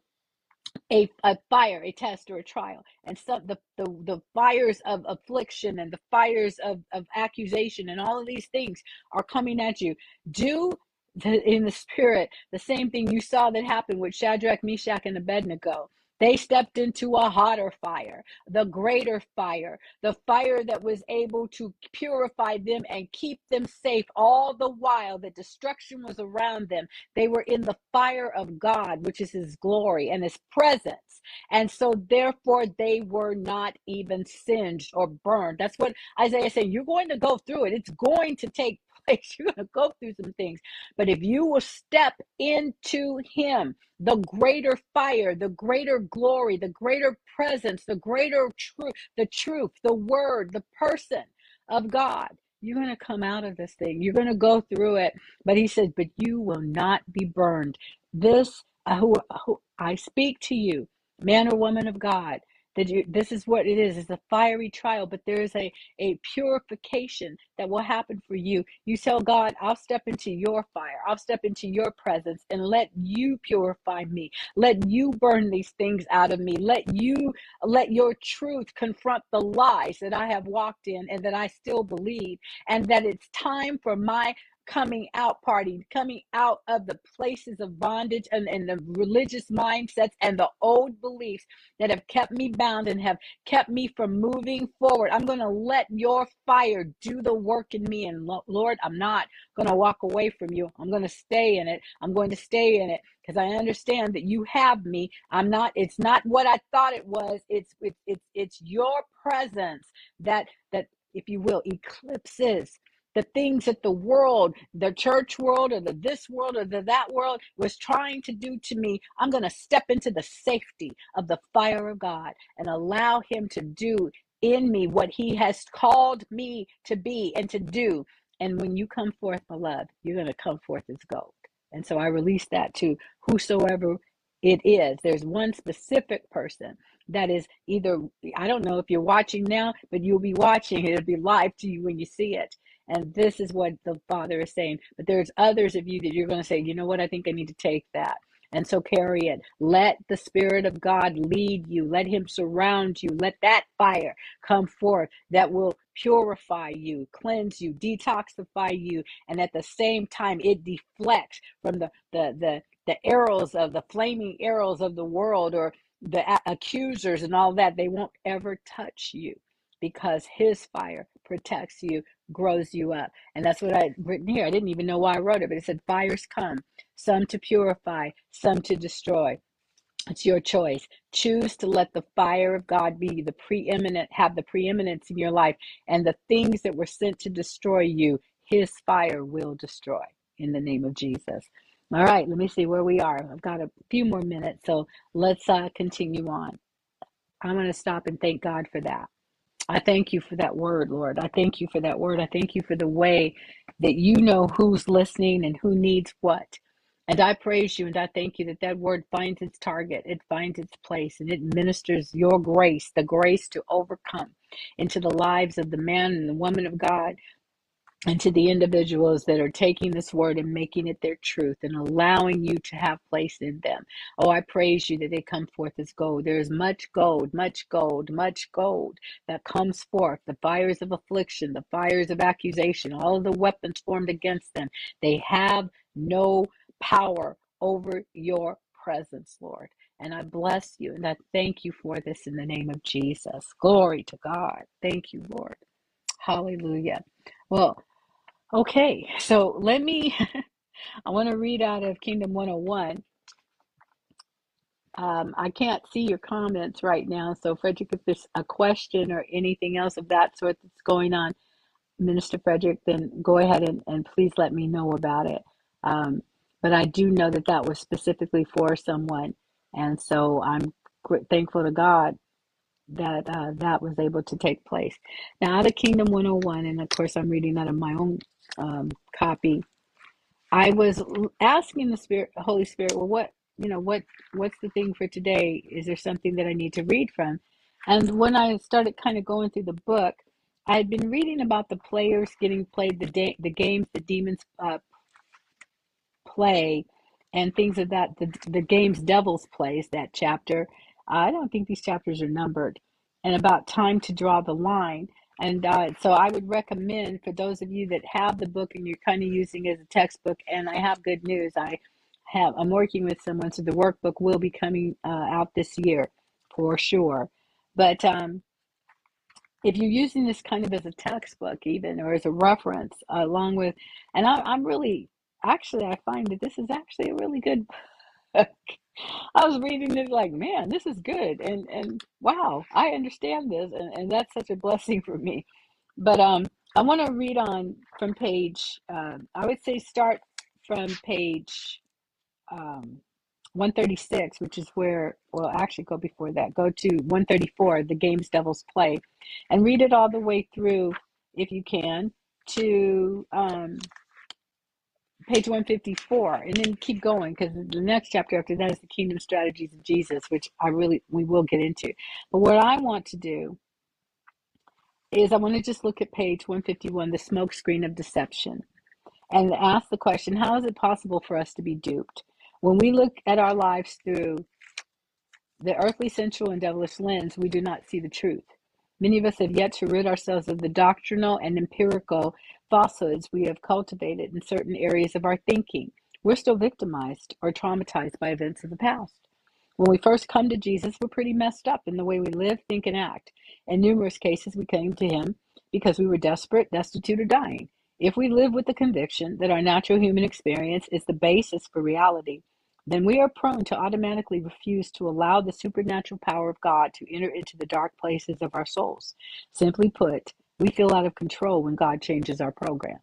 a, a fire, a test, or a trial. And some the, the, the fires of affliction and the fires of, of accusation and all of these things are coming at you. Do the, in the spirit the same thing you saw that happen with Shadrach, Meshach, and Abednego. They stepped into a hotter fire, the greater fire, the fire that was able to purify them and keep them safe all the while that destruction was around them. They were in the fire of God, which is His glory and His presence. And so, therefore, they were not even singed or burned. That's what Isaiah said. You're going to go through it, it's going to take (laughs) place. You're going to go through some things. But if you will step into Him, the greater fire, the greater glory, the greater presence, the greater truth, the truth, the word, the person of God, you're going to come out of this thing. You're going to go through it. But He said, But you will not be burned. This, uh, who, who I speak to you, man or woman of God that you, this is what it is it's a fiery trial but there is a, a purification that will happen for you. You tell god i'll step into your fire. I'll step into your presence and let you purify me. Let you burn these things out of me. Let you let your truth confront the lies that i have walked in and that i still believe and that it's time for my coming out party, coming out of the places of bondage and, and the religious mindsets and the old beliefs that have kept me bound and have kept me from moving forward. I'm going to let your fire do the work in me. And Lord, I'm not going to walk away from you. I'm going to stay in it. I'm going to stay in it because I understand that you have me. I'm not, it's not what I thought it was. It's, it's, it's, it's your presence that, that, if you will, eclipses the things that the world, the church world, or the this world, or the that world was trying to do to me, I'm going to step into the safety of the fire of God and allow Him to do in me what He has called me to be and to do. And when you come forth, beloved, you're going to come forth as gold. And so I release that to whosoever it is. There's one specific person that is either, I don't know if you're watching now, but you'll be watching. It'll be live to you when you see it and this is what the Father is saying. But there's others of you that you're going to say, you know what, I think I need to take that. And so carry it. Let the Spirit of God lead you. Let Him surround you. Let that fire come forth that will purify you, cleanse you, detoxify you, and at the same time it deflects from the the the, the arrows of the flaming arrows of the world or the accusers and all that. They won't ever touch you because His fire protects you grows you up. And that's what I written here. I didn't even know why I wrote it, but it said fires come, some to purify, some to destroy. It's your choice. Choose to let the fire of God be the preeminent, have the preeminence in your life, and the things that were sent to destroy you, his fire will destroy in the name of Jesus. All right, let me see where we are. I've got a few more minutes, so let's uh, continue on. I'm going to stop and thank God for that. I thank you for that word, Lord. I thank you for that word. I thank you for the way that you know who's listening and who needs what. And I praise you and I thank you that that word finds its target, it finds its place, and it ministers your grace, the grace to overcome into the lives of the man and the woman of God and to the individuals that are taking this word and making it their truth and allowing you to have place in them. Oh, I praise you that they come forth as gold. There is much gold, much gold, much gold that comes forth. The fires of affliction, the fires of accusation, all of the weapons formed against them, they have no power over your presence, Lord. And I bless you and I thank you for this in the name of Jesus. Glory to God. Thank you, Lord. Hallelujah. Well, Okay, so let me, (laughs) I want to read out of Kingdom 101. Um, I can't see your comments right now. So, Frederick, if there's a question or anything else of that sort that's going on, Minister Frederick, then go ahead and, and please let me know about it. Um, but I do know that that was specifically for someone. And so I'm thankful to God that uh, that was able to take place. Now, out of Kingdom 101, and of course, I'm reading out of my own um, copy I was asking the Spirit, Holy Spirit, well, what, you know, what, what's the thing for today? Is there something that I need to read from? And when I started kind of going through the book, I had been reading about the players getting played the day, the games the demons uh, play and things of that the, the games devils plays that chapter i don't think these chapters are numbered and about time to draw the line and uh, so i would recommend for those of you that have the book and you're kind of using it as a textbook and i have good news i have i'm working with someone so the workbook will be coming uh, out this year for sure. But um, if you're using this kind of as a textbook even or as a reference along with and I, i'm really actually i find that this is actually a really good (laughs) book i was reading it like man this is good and and wow i understand this and, and that's such a blessing for me but um i want to read on from page uh, i would say start from page um, 136, which is where, well, actually go before that. Go to 134, the games devils play, and read it all the way through if you can to um, page 154, and then keep going because the next chapter after that is the kingdom strategies of Jesus, which I really we will get into. But what I want to do is I want to just look at page 151, the smoke screen of deception and ask the question how is it possible for us to be duped? When we look at our lives through the earthly, sensual, and devilish lens, we do not see the truth. Many of us have yet to rid ourselves of the doctrinal and empirical falsehoods we have cultivated in certain areas of our thinking. We're still victimized or traumatized by events of the past. When we first come to Jesus, we're pretty messed up in the way we live, think, and act. In numerous cases, we came to Him because we were desperate, destitute, or dying. If we live with the conviction that our natural human experience is the basis for reality, then we are prone to automatically refuse to allow the supernatural power of God to enter into the dark places of our souls. Simply put, we feel out of control when God changes our program.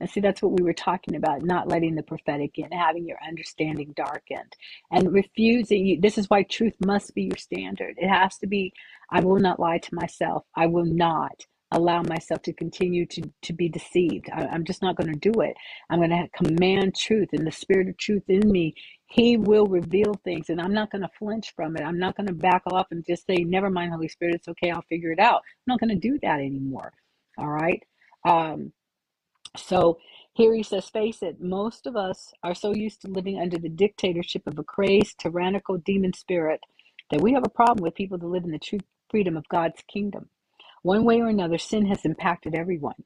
And see, that's what we were talking about, not letting the prophetic in, having your understanding darkened, and refusing. This is why truth must be your standard. It has to be, I will not lie to myself. I will not allow myself to continue to, to be deceived. I, I'm just not going to do it. I'm going to command truth, and the spirit of truth in me, He will reveal things, and I'm not going to flinch from it. I'm not going to back off and just say, never mind, Holy Spirit, it's okay, I'll figure it out. I'm not going to do that anymore. All right. Um, so here he says, face it, most of us are so used to living under the dictatorship of a crazed, tyrannical demon spirit that we have a problem with people that live in the true freedom of God's kingdom. One way or another, sin has impacted everyone.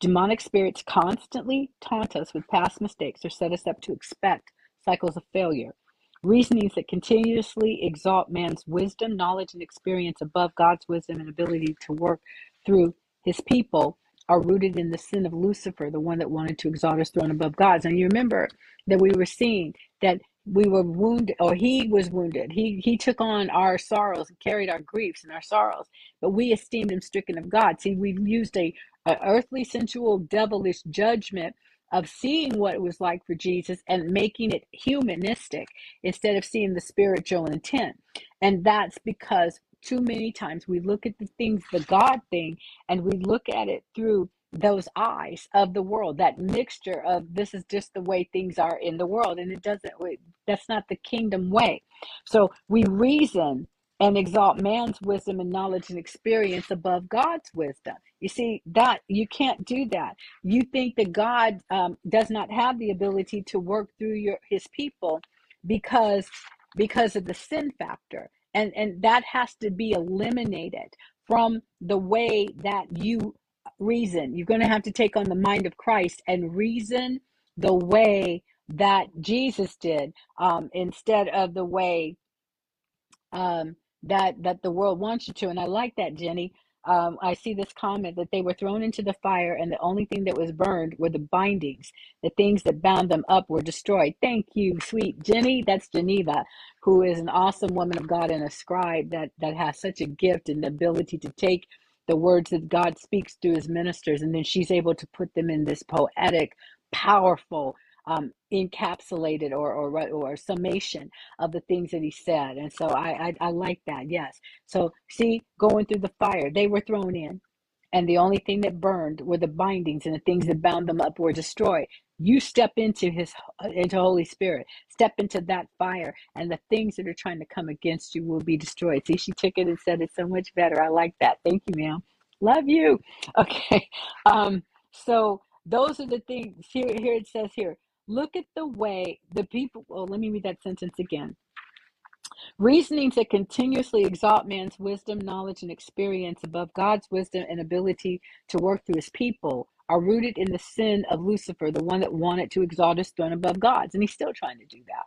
Demonic spirits constantly taunt us with past mistakes or set us up to expect cycles of failure. Reasonings that continuously exalt man's wisdom, knowledge, and experience above God's wisdom and ability to work through his people are rooted in the sin of Lucifer, the one that wanted to exalt his throne above God's. And you remember that we were seeing that we were wounded, or he was wounded. He he took on our sorrows and carried our griefs and our sorrows, but we esteemed him stricken of God. See, we've used a an earthly, sensual, devilish judgment of seeing what it was like for Jesus and making it humanistic instead of seeing the spiritual intent. And that's because too many times we look at the things, the God thing, and we look at it through those eyes of the world, that mixture of this is just the way things are in the world. And it doesn't, that's not the kingdom way. So we reason and exalt man's wisdom and knowledge and experience above God's wisdom. You see that you can't do that. You think that God um, does not have the ability to work through your His people because because of the sin factor, and and that has to be eliminated from the way that you reason. You're going to have to take on the mind of Christ and reason the way that Jesus did um, instead of the way um, that that the world wants you to. And I like that, Jenny. Um, I see this comment that they were thrown into the fire, and the only thing that was burned were the bindings. The things that bound them up were destroyed. Thank you, sweet Jenny. That's Geneva, who is an awesome woman of God and a scribe that that has such a gift and the ability to take the words that God speaks through his ministers, and then she's able to put them in this poetic, powerful, um, encapsulated or, or or summation of the things that he said. And so I, I, I like that. Yes. So see, going through the fire, they were thrown in, and the only thing that burned were the bindings, and the things that bound them up were destroyed. You step into his into Holy Spirit, step into that fire, and the things that are trying to come against you will be destroyed. See, she took it and said it so much better. I like that. Thank you, ma'am. Love you. (laughs) Okay. Um, so those are the things here. Here it says here. Look at the way the people. Oh, let me read that sentence again Reasonings that continuously exalt man's wisdom, knowledge, and experience above God's wisdom and ability to work through his people are rooted in the sin of Lucifer, the one that wanted to exalt his throne above God's. And he's still trying to do that.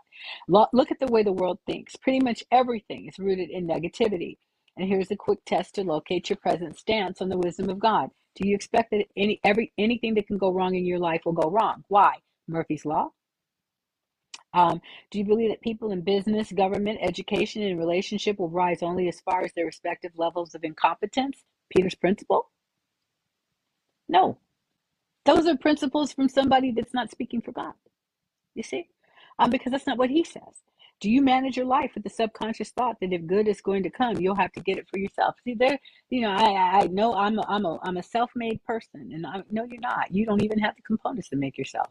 Look at the way the world thinks. Pretty much everything is rooted in negativity. And here's a quick test to locate your present stance on the wisdom of God. Do you expect that any every anything that can go wrong in your life will go wrong? Why? Murphy's Law? Um, do you believe that people in business, government, education, and relationship will rise only as far as their respective levels of incompetence? Peter's principle? No. Those are principles from somebody that's not speaking for God. You see? Um, because that's not what he says. Do you manage your life with the subconscious thought that if good is going to come, you'll have to get it for yourself? See, there, you know, I, I know I'm a, I'm a, I'm a self-made person, and I no, you're not. You don't even have the components to make yourself.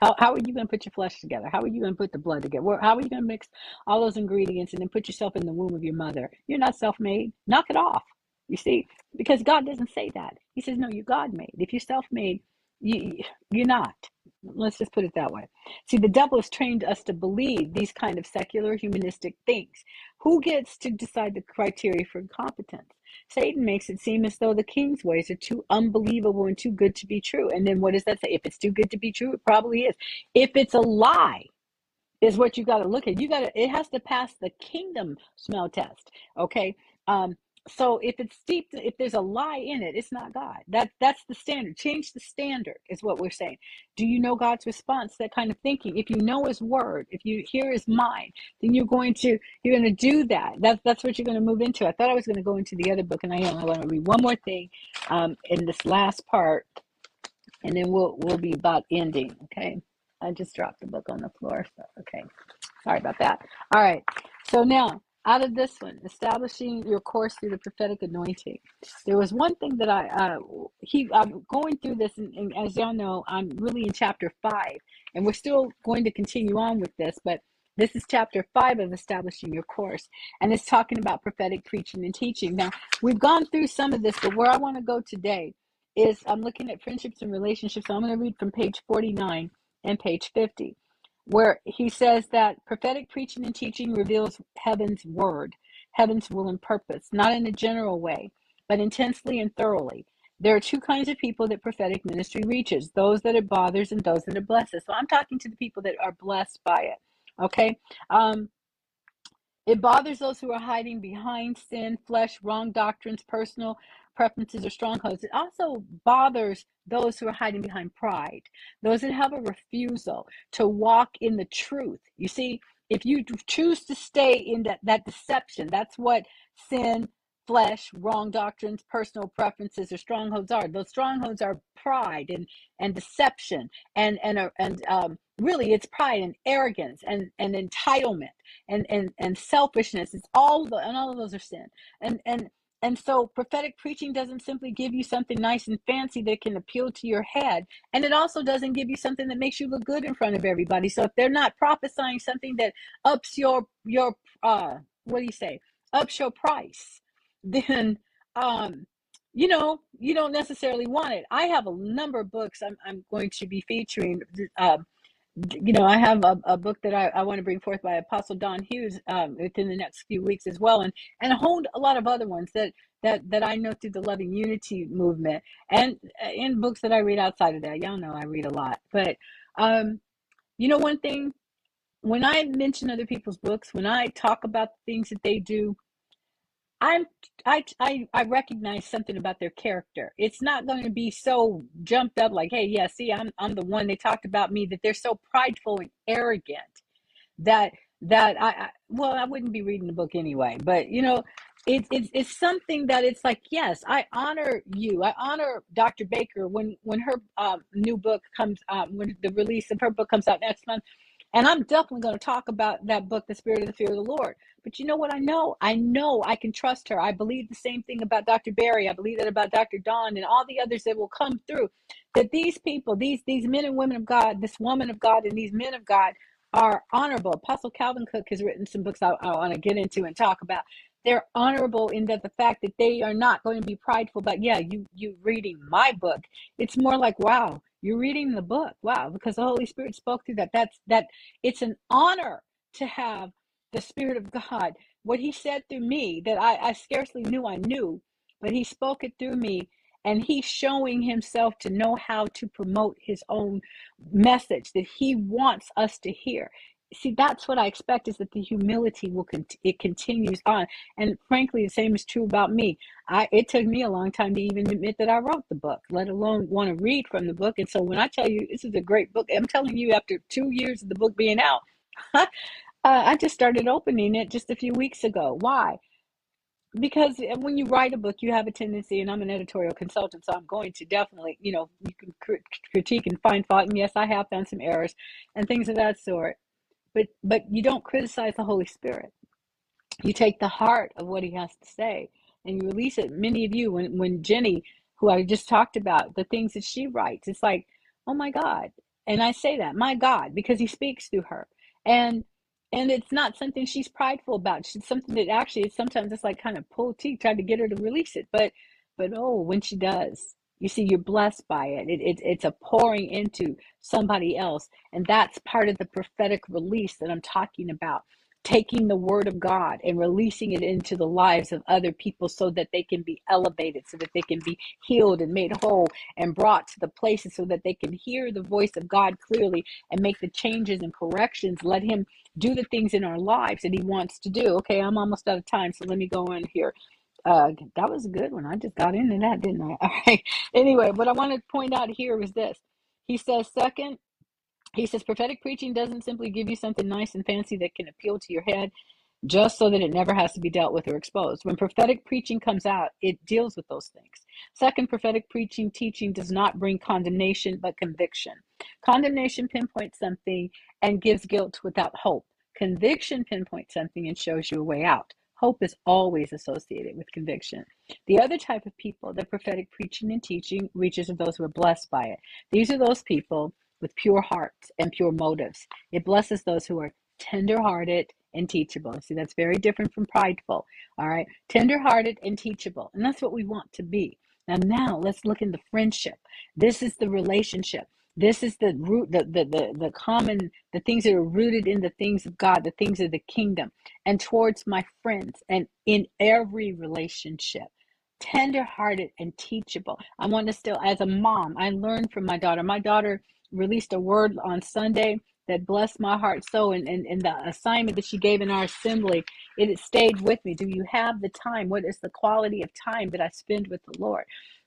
How, how are you going to put your flesh together? How are you going to put the blood together? How are you going to mix all those ingredients and then put yourself in the womb of your mother? You're not self made. Knock it off. You see, because God doesn't say that. He says, no, you're God made. If you're self made, you, you're not. Let's just put it that way. See, the devil has trained us to believe these kind of secular humanistic things. Who gets to decide the criteria for competence? Satan makes it seem as though the king's ways are too unbelievable and too good to be true. And then what does that say? If it's too good to be true, it probably is. If it's a lie, is what you got to look at. You got to, it has to pass the kingdom smell test. Okay. Um, so if it's steeped if there's a lie in it it's not god. That that's the standard. Change the standard is what we're saying. Do you know god's response? That kind of thinking. If you know his word if you hear his mind then you're going to you're going to do that. That's that's what you're going to move into. I thought i was going to go into the other book and i am. I want to read one more thing um, in this last part and then we'll we'll be about ending okay? I just dropped the book on the floor so okay. Sorry about that. All right. So now out of this one, establishing your course through the prophetic anointing. There was one thing that I uh, he I'm going through this, and, and as y'all know, I'm really in chapter five, and we're still going to continue on with this, but this is chapter five of establishing your course, and it's talking about prophetic preaching and teaching. Now we've gone through some of this, but where I want to go today is I'm looking at friendships and relationships. So I'm going to read from page 49 and page 50 where he says that prophetic preaching and teaching reveals heaven's word, heaven's will and purpose, not in a general way, but intensely and thoroughly. There are two kinds of people that prophetic ministry reaches those that it bothers and those that it blesses. So I'm talking to the people that are blessed by it. Okay. Um, it bothers those who are hiding behind sin, flesh, wrong doctrines, personal preferences, or strongholds. It also bothers those who are hiding behind pride, those that have a refusal to walk in the truth. You see, if you choose to stay in that, that deception, that's what sin, flesh, wrong doctrines, personal preferences, or strongholds are. Those strongholds are pride and, and deception and and uh, and um, really it's pride and arrogance and, and entitlement and, and, and selfishness. It's all the and all of those are sin. And and and so prophetic preaching doesn't simply give you something nice and fancy that can appeal to your head. And it also doesn't give you something that makes you look good in front of everybody. So if they're not prophesying something that ups your your uh what do you say? up your price, (laughs) then um, you know you don't necessarily want it. I have a number of books I'm I'm going to be featuring. Um, you know, I have a, a book that I, I want to bring forth by Apostle Don Hughes um, within the next few weeks as well, and and a whole a lot of other ones that that that I know through the Loving Unity movement, and in books that I read outside of that. Y'all know I read a lot, but um, you know, one thing when I mention other people's books, when I talk about the things that they do, I'm I I I recognize something about their character. It's not going to be so jumped up like, hey, yeah, see, I'm I'm the one they talked about me that they're so prideful and arrogant that that I, I well, I wouldn't be reading the book anyway. But you know, it's it's it's something that it's like, yes, I honor you. I honor Dr. Baker when when her um, new book comes um when the release of her book comes out next month. And I'm definitely going to talk about that book, The Spirit of the Fear of the Lord. But you know what I know? I know I can trust her. I believe the same thing about Dr. Barry. I believe that about Dr. Don and all the others that will come through. That these people, these these men and women of God, this woman of God and these men of God are honorable. Apostle Calvin Cook has written some books I, I want to get into and talk about. They're honorable in that the fact that they are not going to be prideful, but yeah, you you reading my book. It's more like, wow, you're reading the book. Wow, because the Holy Spirit spoke through that. That's that it's an honor to have the Spirit of God. What he said through me that I, I scarcely knew I knew, but he spoke it through me. And he's showing himself to know how to promote his own message that he wants us to hear. See, that's what I expect is that the humility will cont- it continues on. And frankly, the same is true about me. I it took me a long time to even admit that I wrote the book, let alone want to read from the book. And so when I tell you this is a great book, I'm telling you after two years of the book being out, (laughs) uh, I just started opening it just a few weeks ago. Why? Because uh, when you write a book, you have a tendency, and I'm an editorial consultant, so I'm going to definitely, you know, you can crit- critique and find fault. And yes, I have found some errors and things of that sort but but you don't criticize the holy spirit. You take the heart of what he has to say and you release it. Many of you when when jenny who i just talked about the things that she writes it's like oh my god. And i say that my god because he speaks through her. And and it's not something she's prideful about. It's something that actually sometimes it's like kind of pull teeth trying to get her to release it. But but oh when she does you see you're blessed by it. It, it it's a pouring into somebody else. And that's part of the prophetic release that i'm talking about taking the word of god and releasing it into the lives of other people so that they can be elevated so that they can be healed and made whole and brought to the places so that they can hear the voice of god clearly and make the changes and corrections. Let him do the things in our lives that he wants to do. Okay i'm almost out of time so let me go in here uh, that was a good one. I just got into that, didn't I? (laughs) All right. Anyway, what I want to point out here was this. He says, second, he says prophetic preaching doesn't simply give you something nice and fancy that can appeal to your head just so that it never has to be dealt with or exposed. When prophetic preaching comes out, it deals with those things. Second, prophetic preaching teaching does not bring condemnation but conviction. Condemnation pinpoints something and gives guilt without hope. Conviction pinpoints something and shows you a way out. Hope is always associated with conviction. The other type of people that prophetic preaching and teaching reaches are those who are blessed by it. These are those people with pure hearts and pure motives. It blesses those who are tenderhearted and teachable. See, that's very different from prideful. All right, tenderhearted and teachable, and that's what we want to be. Now, now let's look in the friendship. This is the relationship. This is the root, the, the the the common, the things that are rooted in the things of God, the things of the kingdom, and towards my friends, and in every relationship tenderhearted and teachable. I want to still, as a mom, I learned from my daughter. My daughter released a word on Sunday that blessed my heart so and, and, and the assignment that she gave in our assembly it, it stayed with me do you have the time what is the quality of time that i spend with the lord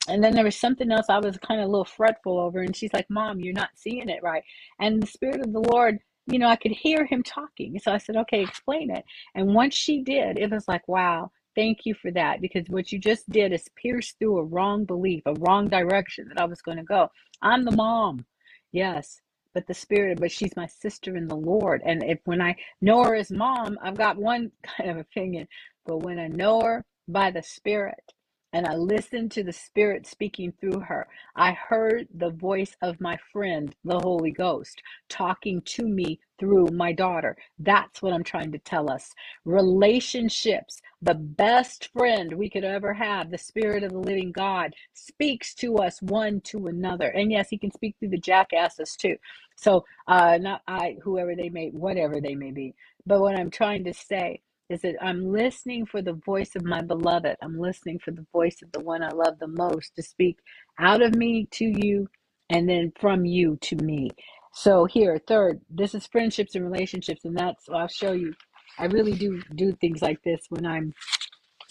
and then there was something else i was kind of a little fretful over and she's like mom you're not seeing it right and the spirit of the lord you know i could hear him talking so i said okay explain it and once she did it was like wow Thank you for that because what you just did is pierce through a wrong belief, a wrong direction that I was going to go. I'm the mom. Yes, but the spirit, but she's my sister in the Lord. And if when I know her as mom, I've got one (laughs) kind of opinion, but when I know her by the spirit, and I listened to the Spirit speaking through her. I heard the voice of my friend, the Holy Ghost, talking to me through my daughter. That's what I'm trying to tell us. Relationships, the best friend we could ever have, the Spirit of the living God, speaks to us one to another. And yes, He can speak through the jackasses too. So, uh, not I, whoever they may, whatever they may be. But what I'm trying to say is that I'm listening for the voice of my beloved. I'm listening for the voice of the one I love the most to speak out of me to you and then from you to me. So here, third, this is friendships and relationships, and that's I'll show you. I really do do things like this when I'm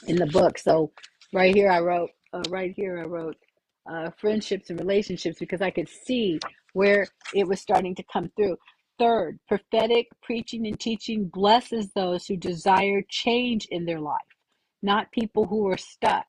in the book. So right here, I wrote, uh, right here, I wrote uh, friendships and relationships because I could see where it was starting to come through. Third, prophetic preaching and teaching blesses those who desire change in their life, not people who are stuck.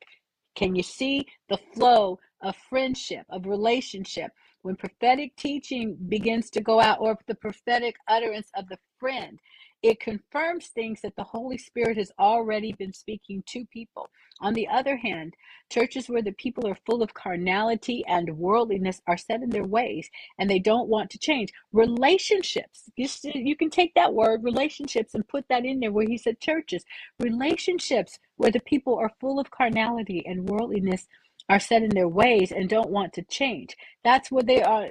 Can you see the flow of friendship, of relationship? When prophetic teaching begins to go out, or the prophetic utterance of the friend, it confirms things that the Holy Spirit has already been speaking to people. On the other hand, churches where the people are full of carnality and worldliness are set in their ways and they don't want to change. Relationships, you, can take that word, relationships, and put that in there where he said churches. Relationships where the people are full of carnality and worldliness are set in their ways and don't want to change. That's what they are.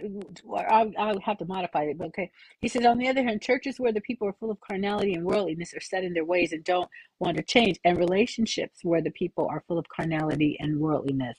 I'll, I'll have to modify it, but okay. He says, on the other hand, churches where the people are full of carnality and worldliness are set in their ways and don't want to change, and relationships where the people are full of carnality and worldliness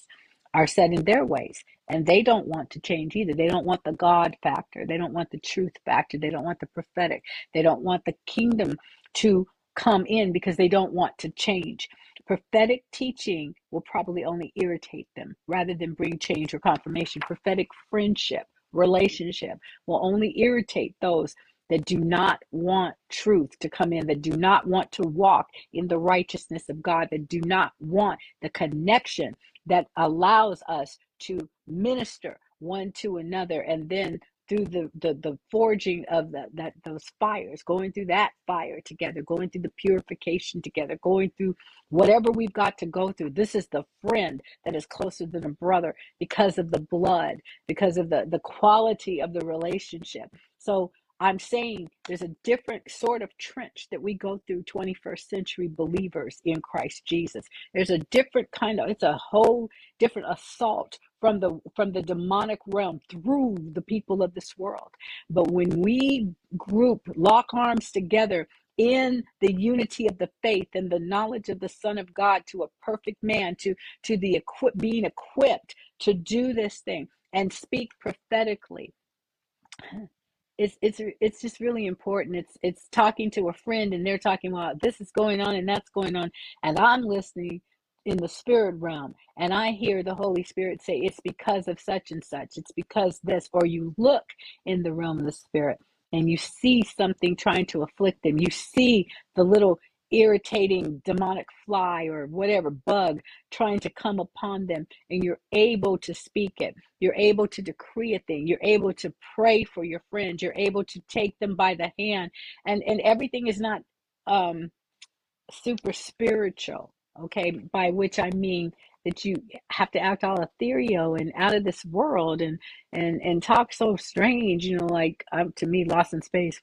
are set in their ways and they don't want to change either. They don't want the God factor, they don't want the truth factor, they don't want the prophetic, they don't want the kingdom to come in because they don't want to change. Prophetic teaching will probably only irritate them rather than bring change or confirmation. Prophetic friendship, relationship will only irritate those that do not want truth to come in, that do not want to walk in the righteousness of God, that do not want the connection that allows us to minister one to another and then through the, the the forging of the, that those fires going through that fire together going through the purification together going through whatever we've got to go through. This is the friend that is closer than a brother because of the blood because of the the quality of the relationship. So i'm saying there's a different sort of trench that we go through 21st century believers in christ jesus. There's a different kind of it's a whole different assault from the from the demonic realm through the people of this world. But when we group lock arms together in the unity of the faith and the knowledge of the son of god to a perfect man to to the equip being equipped to do this thing and speak prophetically it's it's it's just really important. It's it's talking to a friend and they're talking about this is going on and that's going on and i'm listening in the spirit realm and i hear the holy spirit say it's because of such and such. It's because this or you look in the realm of the spirit and you see something trying to afflict them. You see the little irritating demonic fly or whatever bug trying to come upon them and you're able to speak it. You're able to decree a thing. You're able to pray for your friends. You're able to take them by the hand. And and everything is not um super spiritual okay by which i mean that you have to act all ethereal and out of this world and and and talk so strange you know like um, to me lost in space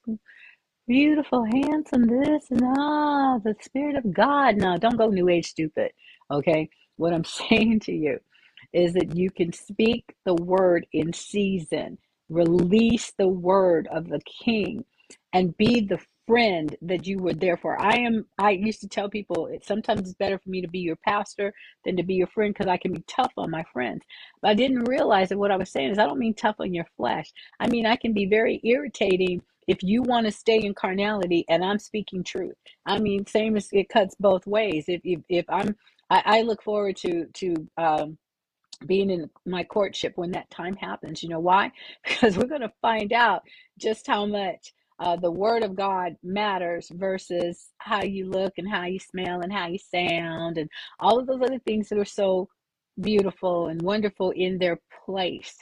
beautiful, handsome, this and ah, the Spirit of God. No, don't go New Age stupid. Okay. What I'm (laughs) saying to you is that you can speak the word in season, release the word of the King, and be the friend that you were there for. I am, I used to tell people it, sometimes it's better for me to be your pastor than to be your friend because I can be tough on my friends. But I didn't realize that what I was saying is I don't mean tough on your flesh. I mean, I can be very irritating if you want to stay in carnality and I'm speaking truth. I mean, same as it cuts both ways. If if, if I'm I, I look forward to to um being in my courtship when that time happens. You know why? (laughs) Because we're going to find out just how much uh, the word of God matters versus how you look and how you smell and how you sound and all of those other things that are so beautiful and wonderful in their place.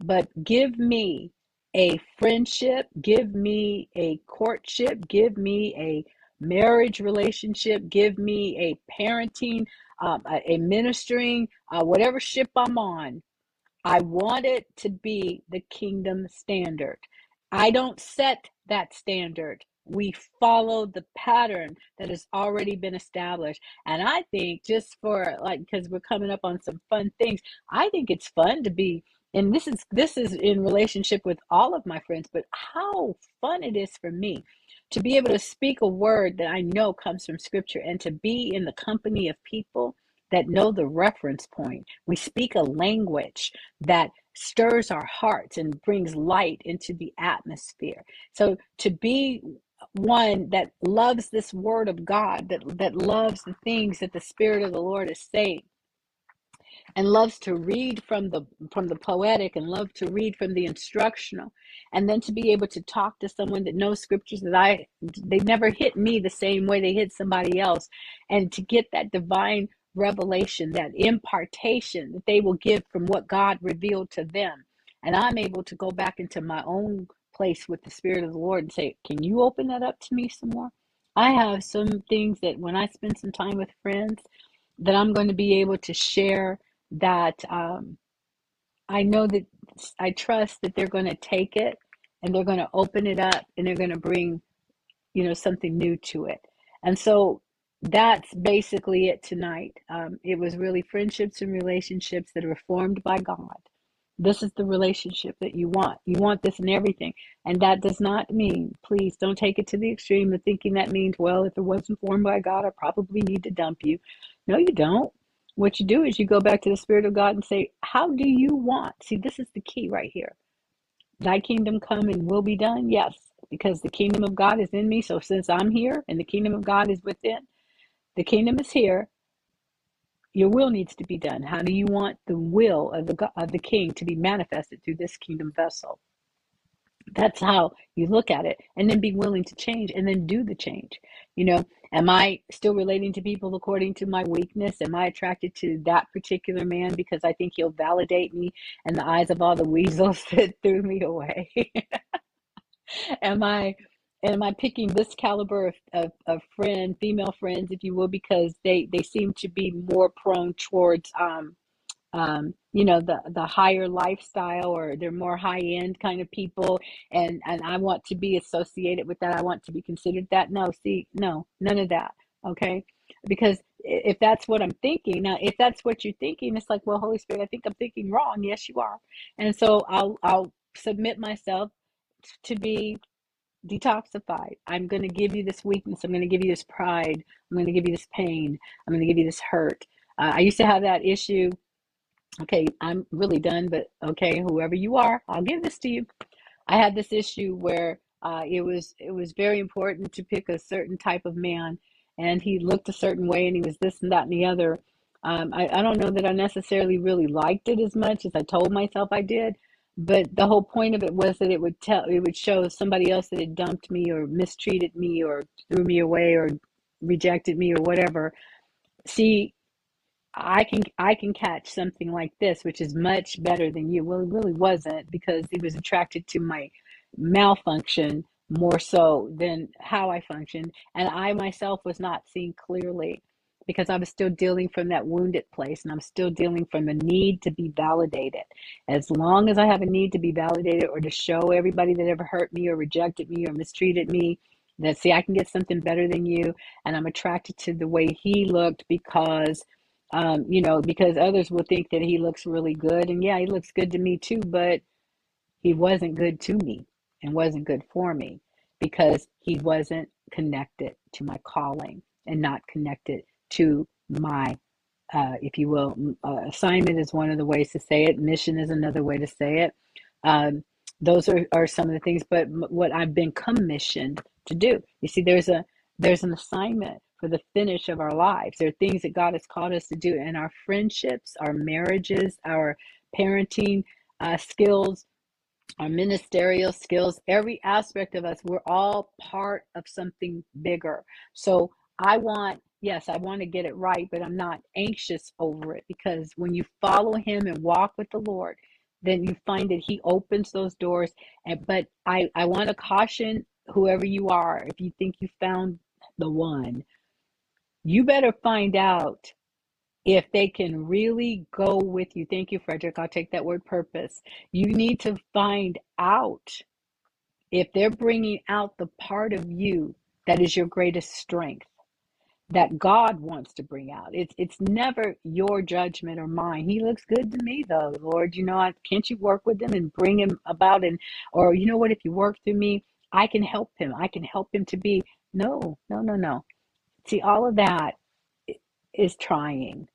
But give me a friendship, give me a courtship, give me a marriage relationship, give me a parenting, um, a, a ministering, uh, whatever ship I'm on. I want it to be the kingdom standard. I don't set that standard. We follow the pattern that has already been established. And I think just for like because we're coming up on some fun things, I think it's fun to be and this is this is in relationship with all of my friends, but how fun it is for me to be able to speak a word that I know comes from scripture and to be in the company of people that know the reference point. We speak a language that stirs our hearts and brings light into the atmosphere. So to be one that loves this word of God, that, that loves the things that the Spirit of the Lord is saying, and loves to read from the from the poetic and love to read from the instructional and then to be able to talk to someone that knows scriptures that i they never hit me the same way they hit somebody else and to get that divine revelation that impartation that they will give from what god revealed to them and i'm able to go back into my own place with the spirit of the lord and say can you open that up to me some more i have some things that when i spend some time with friends that i'm going to be able to share that um, I know that I trust that they're going to take it and they're going to open it up and they're going to bring, you know, something new to it. And so that's basically it tonight. Um, it was really friendships and relationships that are formed by God this is the relationship that you want. You want this in everything. And that does not mean, please don't take it to the extreme of thinking that means, well, if it wasn't formed by God, I probably need to dump you. No, you don't. What you do is you go back to the Spirit of God and say, How do you want? See, this is the key right here. Thy kingdom come and will be done? Yes, because the kingdom of God is in me. So since I'm here and the kingdom of God is within, the kingdom is here your will needs to be done. How do you want the will of the of the king to be manifested through this kingdom vessel? That's how you look at it, and then be willing to change, and then do the change. You know, am I still relating to people according to my weakness? Am I attracted to that particular man because I think he'll validate me in the eyes of all the (laughs) weasels that threw me away? (laughs) am I am I picking this caliber of, of, of friend, female friends, if you will, because they, they seem to be more prone towards, um, um, you know, the, the higher lifestyle or they're more high end kind of people. And, and I want to be associated with that. I want to be considered that. No, see, no, none of that. Okay. Because if that's what I'm thinking, now, if that's what you're thinking, it's like, well, Holy Spirit, I think I'm thinking wrong. Yes, you are. And so I'll, I'll submit myself to be detoxified. I'm going to give you this weakness. I'm going to give you this pride. I'm going to give you this pain. I'm going to give you this hurt. Uh, I used to have that issue. Okay, I'm really done, but okay, whoever you are, I'll give this to you. I had this issue where uh, it was it was very important to pick a certain type of man, and he looked a certain way, and he was this and that and the other. Um, I, I don't know that I necessarily really liked it as much as I told myself I did, but the whole point of it was that it would tell it would show somebody else that had dumped me or mistreated me or threw me away or rejected me or whatever. See i can i can catch something like this which is much better than you. Well it really wasn't because he was attracted to my malfunction more so than how i functioned. And i myself was not seeing clearly because I was still dealing from that wounded place and I'm still dealing from a need to be validated. As long as I have a need to be validated or to show everybody that ever hurt me or rejected me or mistreated me that see I can get something better than you and I'm attracted to the way he looked because um, you know, because others will think that he looks really good and yeah, he looks good to me too, but he wasn't good to me and wasn't good for me because he wasn't connected to my calling and not connected to my, uh, if you will, uh, assignment is one of the ways to say it. Mission is another way to say it. Um, those are, are some of the things, but what I've been commissioned to do. You see, there's a there's an assignment for the finish of our lives. There are things that God has called us to do, and our friendships, our marriages, our parenting uh, skills, our ministerial skills, every aspect of us, we're all part of something bigger. So I want yes, I want to get it right, but I'm not anxious over it because when you follow Him and walk with the Lord, then you find that He opens those doors. And but I I want to caution whoever you are, if you think you found the one, you better find out if they can really go with you. Thank you, Frederick. I'll take that word purpose. You need to find out if they're bringing out the part of you that is your greatest strength that God wants to bring out. It's it's never your judgment or mine. He looks good to me though, Lord. You know, I, can't you work with him and bring him about and or you know what if you work through me, I can help him. I can help him to be no, no, no, no. See, all of that is trying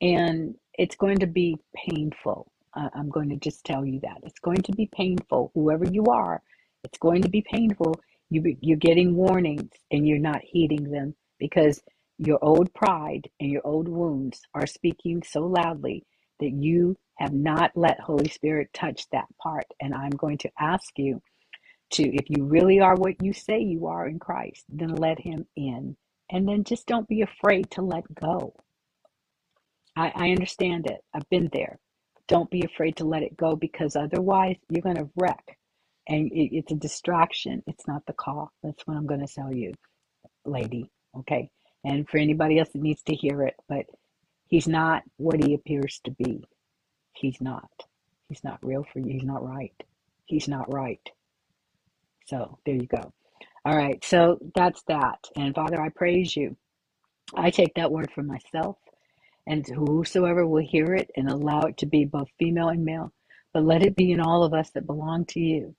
and it's going to be painful. Uh, I'm going to just tell you that. It's going to be painful, whoever you are. It's going to be painful. You, you're getting warnings and you're not heeding them because your old pride and your old wounds are speaking so loudly that you have not let Holy Spirit touch that part. And I'm going to ask you to, if you really are what you say you are in Christ, then let Him in. And then just don't be afraid to let go. I, I understand it. I've been there. Don't be afraid to let it go because otherwise you're going to wreck. And it, it's a distraction. It's not the call. That's what I'm going to tell you, lady. Okay. And for anybody else that needs to hear it, but he's not what he appears to be. He's not. He's not real for you. He's not right. He's not right. So there you go. All right. So that's that. And Father, I praise you. I take that word for myself and whosoever will hear it and allow it to be both female and male. But let it be in all of us that belong to you,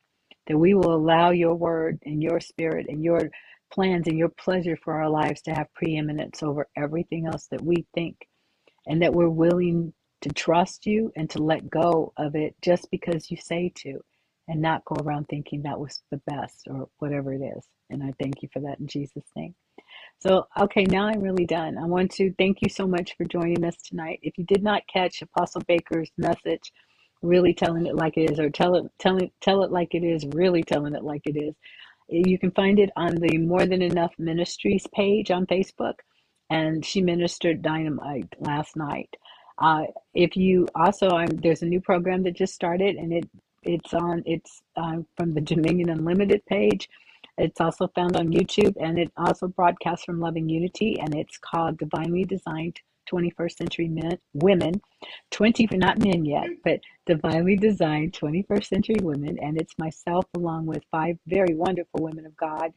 that we will allow your word and your spirit and your plans and your pleasure for our lives to have preeminence over everything else that we think, and that we're willing to trust you and to let go of it just because you say to, and not go around thinking that was the best or whatever it is. And I thank you for that in Jesus' name. So, okay, now I'm really done. I want to thank you so much for joining us tonight. If you did not catch Apostle Baker's message, really telling it like it is, or tell it, tell it, tell it like it is, really telling it like it is, you can find it on the More Than Enough Ministries page on Facebook. And she ministered dynamite last night. Uh, if you also, I'm, there's a new program that just started, and it it's on it's uh, from the Dominion Unlimited page. It's also found on YouTube, and it also broadcasts from Loving Unity, and it's called Divinely Designed 21st Century Men, Women, 20 not men yet, but Divinely Designed 21st Century Women, and it's myself along with five very wonderful women of God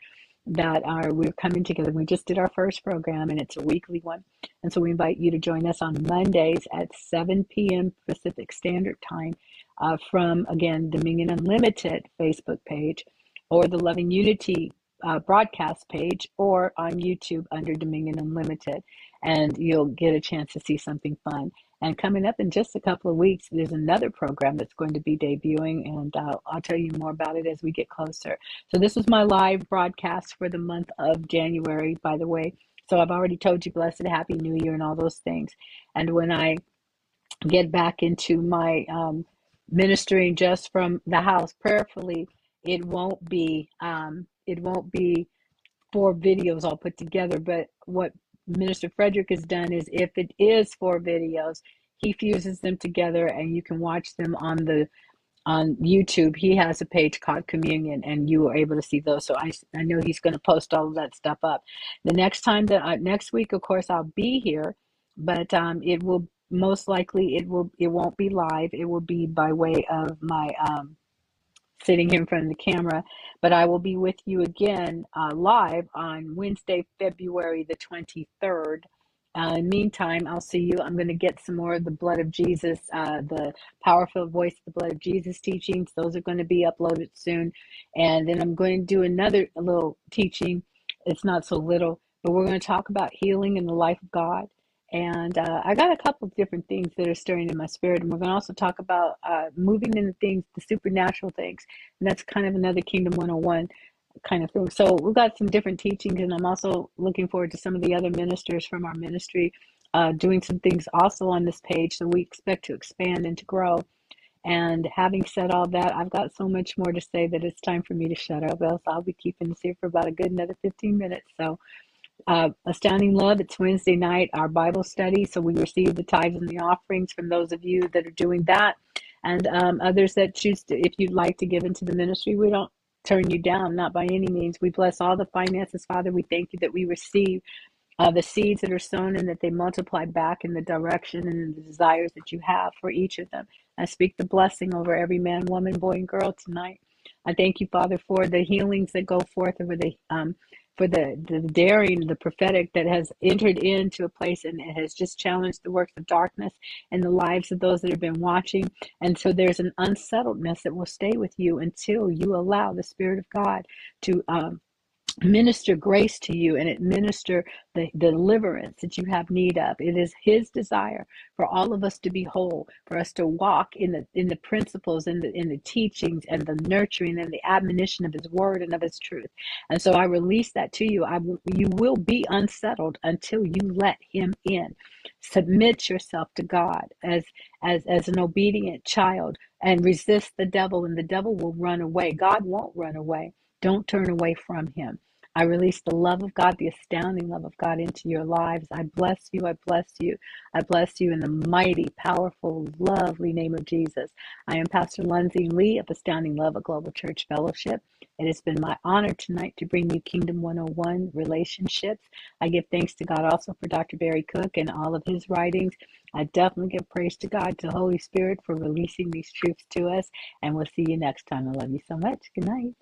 that are we're coming together. We just did our first program, and it's a weekly one, and so we invite you to join us on Mondays at 7 p.m. Pacific Standard Time uh, from again Dominion Unlimited Facebook page or the Loving Unity uh, broadcast page or on YouTube under Dominion Unlimited, and you'll get a chance to see something fun. And coming up in just a couple of weeks, there's another program that's going to be debuting, and uh, I'll tell you more about it as we get closer. So, this is my live broadcast for the month of January, by the way. So, I've already told you, blessed, happy new year, and all those things. And when I get back into my um, ministering just from the house prayerfully, it won't be um, it won't be four videos all put together. But what Minister Frederick has done is if it is four videos, he fuses them together and you can watch them on the on YouTube. He has a page called Communion, and you are able to see those. So I, I know he's going to post all of that stuff up. The next time that I, next week, of course, I'll be here, but um, it will most likely it will it won't be live. It will be by way of my um, sitting in front of the camera. But I will be with you again uh, live on Wednesday, February the 23rd. Uh, meantime, I'll see you. I'm going to get some more of the Blood of Jesus, uh, the powerful voice of the Blood of Jesus teachings. Those are going to be uploaded soon. And then I'm going to do another little teaching. It's not so little, but we're going to talk about healing in the life of God. And uh, I got a couple of different things that are stirring in my spirit. And we're going to also talk about uh, moving into things, the supernatural things. And that's kind of another Kingdom 101 kind of thing. So we've got some different teachings. And I'm also looking forward to some of the other ministers from our ministry uh, doing some things also on this page. So we expect to expand and to grow. And having said all that, I've got so much more to say that it's time for me to shut up. Else I'll be keeping this here for about a good another 15 minutes. So uh, Astounding Love, it's Wednesday night, our Bible study. So we receive the tithes and the offerings from those of you that are doing that. And um, others that choose to, if you'd like to give into the ministry, we don't turn you down, not by any means. We bless all the finances, Father. We thank you that we receive uh, the seeds that are sown and that they multiply back in the direction and the desires that you have for each of them. I speak the blessing over every man, woman, boy, and girl tonight. I thank you, Father, for the healings that go forth over the um, for the, the daring, the prophetic that has entered into a place and it has just challenged the works of darkness and the lives of those that have been watching. And so there's an unsettledness that will stay with you until you allow the Spirit of God to um, minister grace to you and administer the, deliverance that you have need of. It is his desire for all of us to be whole, for us to walk in the in the principles in the in the teachings and the nurturing and the admonition of his word and of his truth. And so I release that to you. I you will be unsettled until you let him in. Submit yourself to God as as as an obedient child and resist the devil and the devil will run away. God won't run away. Don't turn away from him. I release the love of God, the astounding love of God into your lives. I bless you. I bless you. I bless you in the mighty, powerful, lovely name of Jesus. I am Pastor Lindsay Lee of Astounding Love of Global Church Fellowship. It has been my honor tonight to bring you Kingdom 101 relationships. I give thanks to God also for Dr. Barry Cook and all of his writings. I definitely give praise to God, to Holy Spirit for releasing these truths to us. And we'll see you next time. I love you so much. Good night.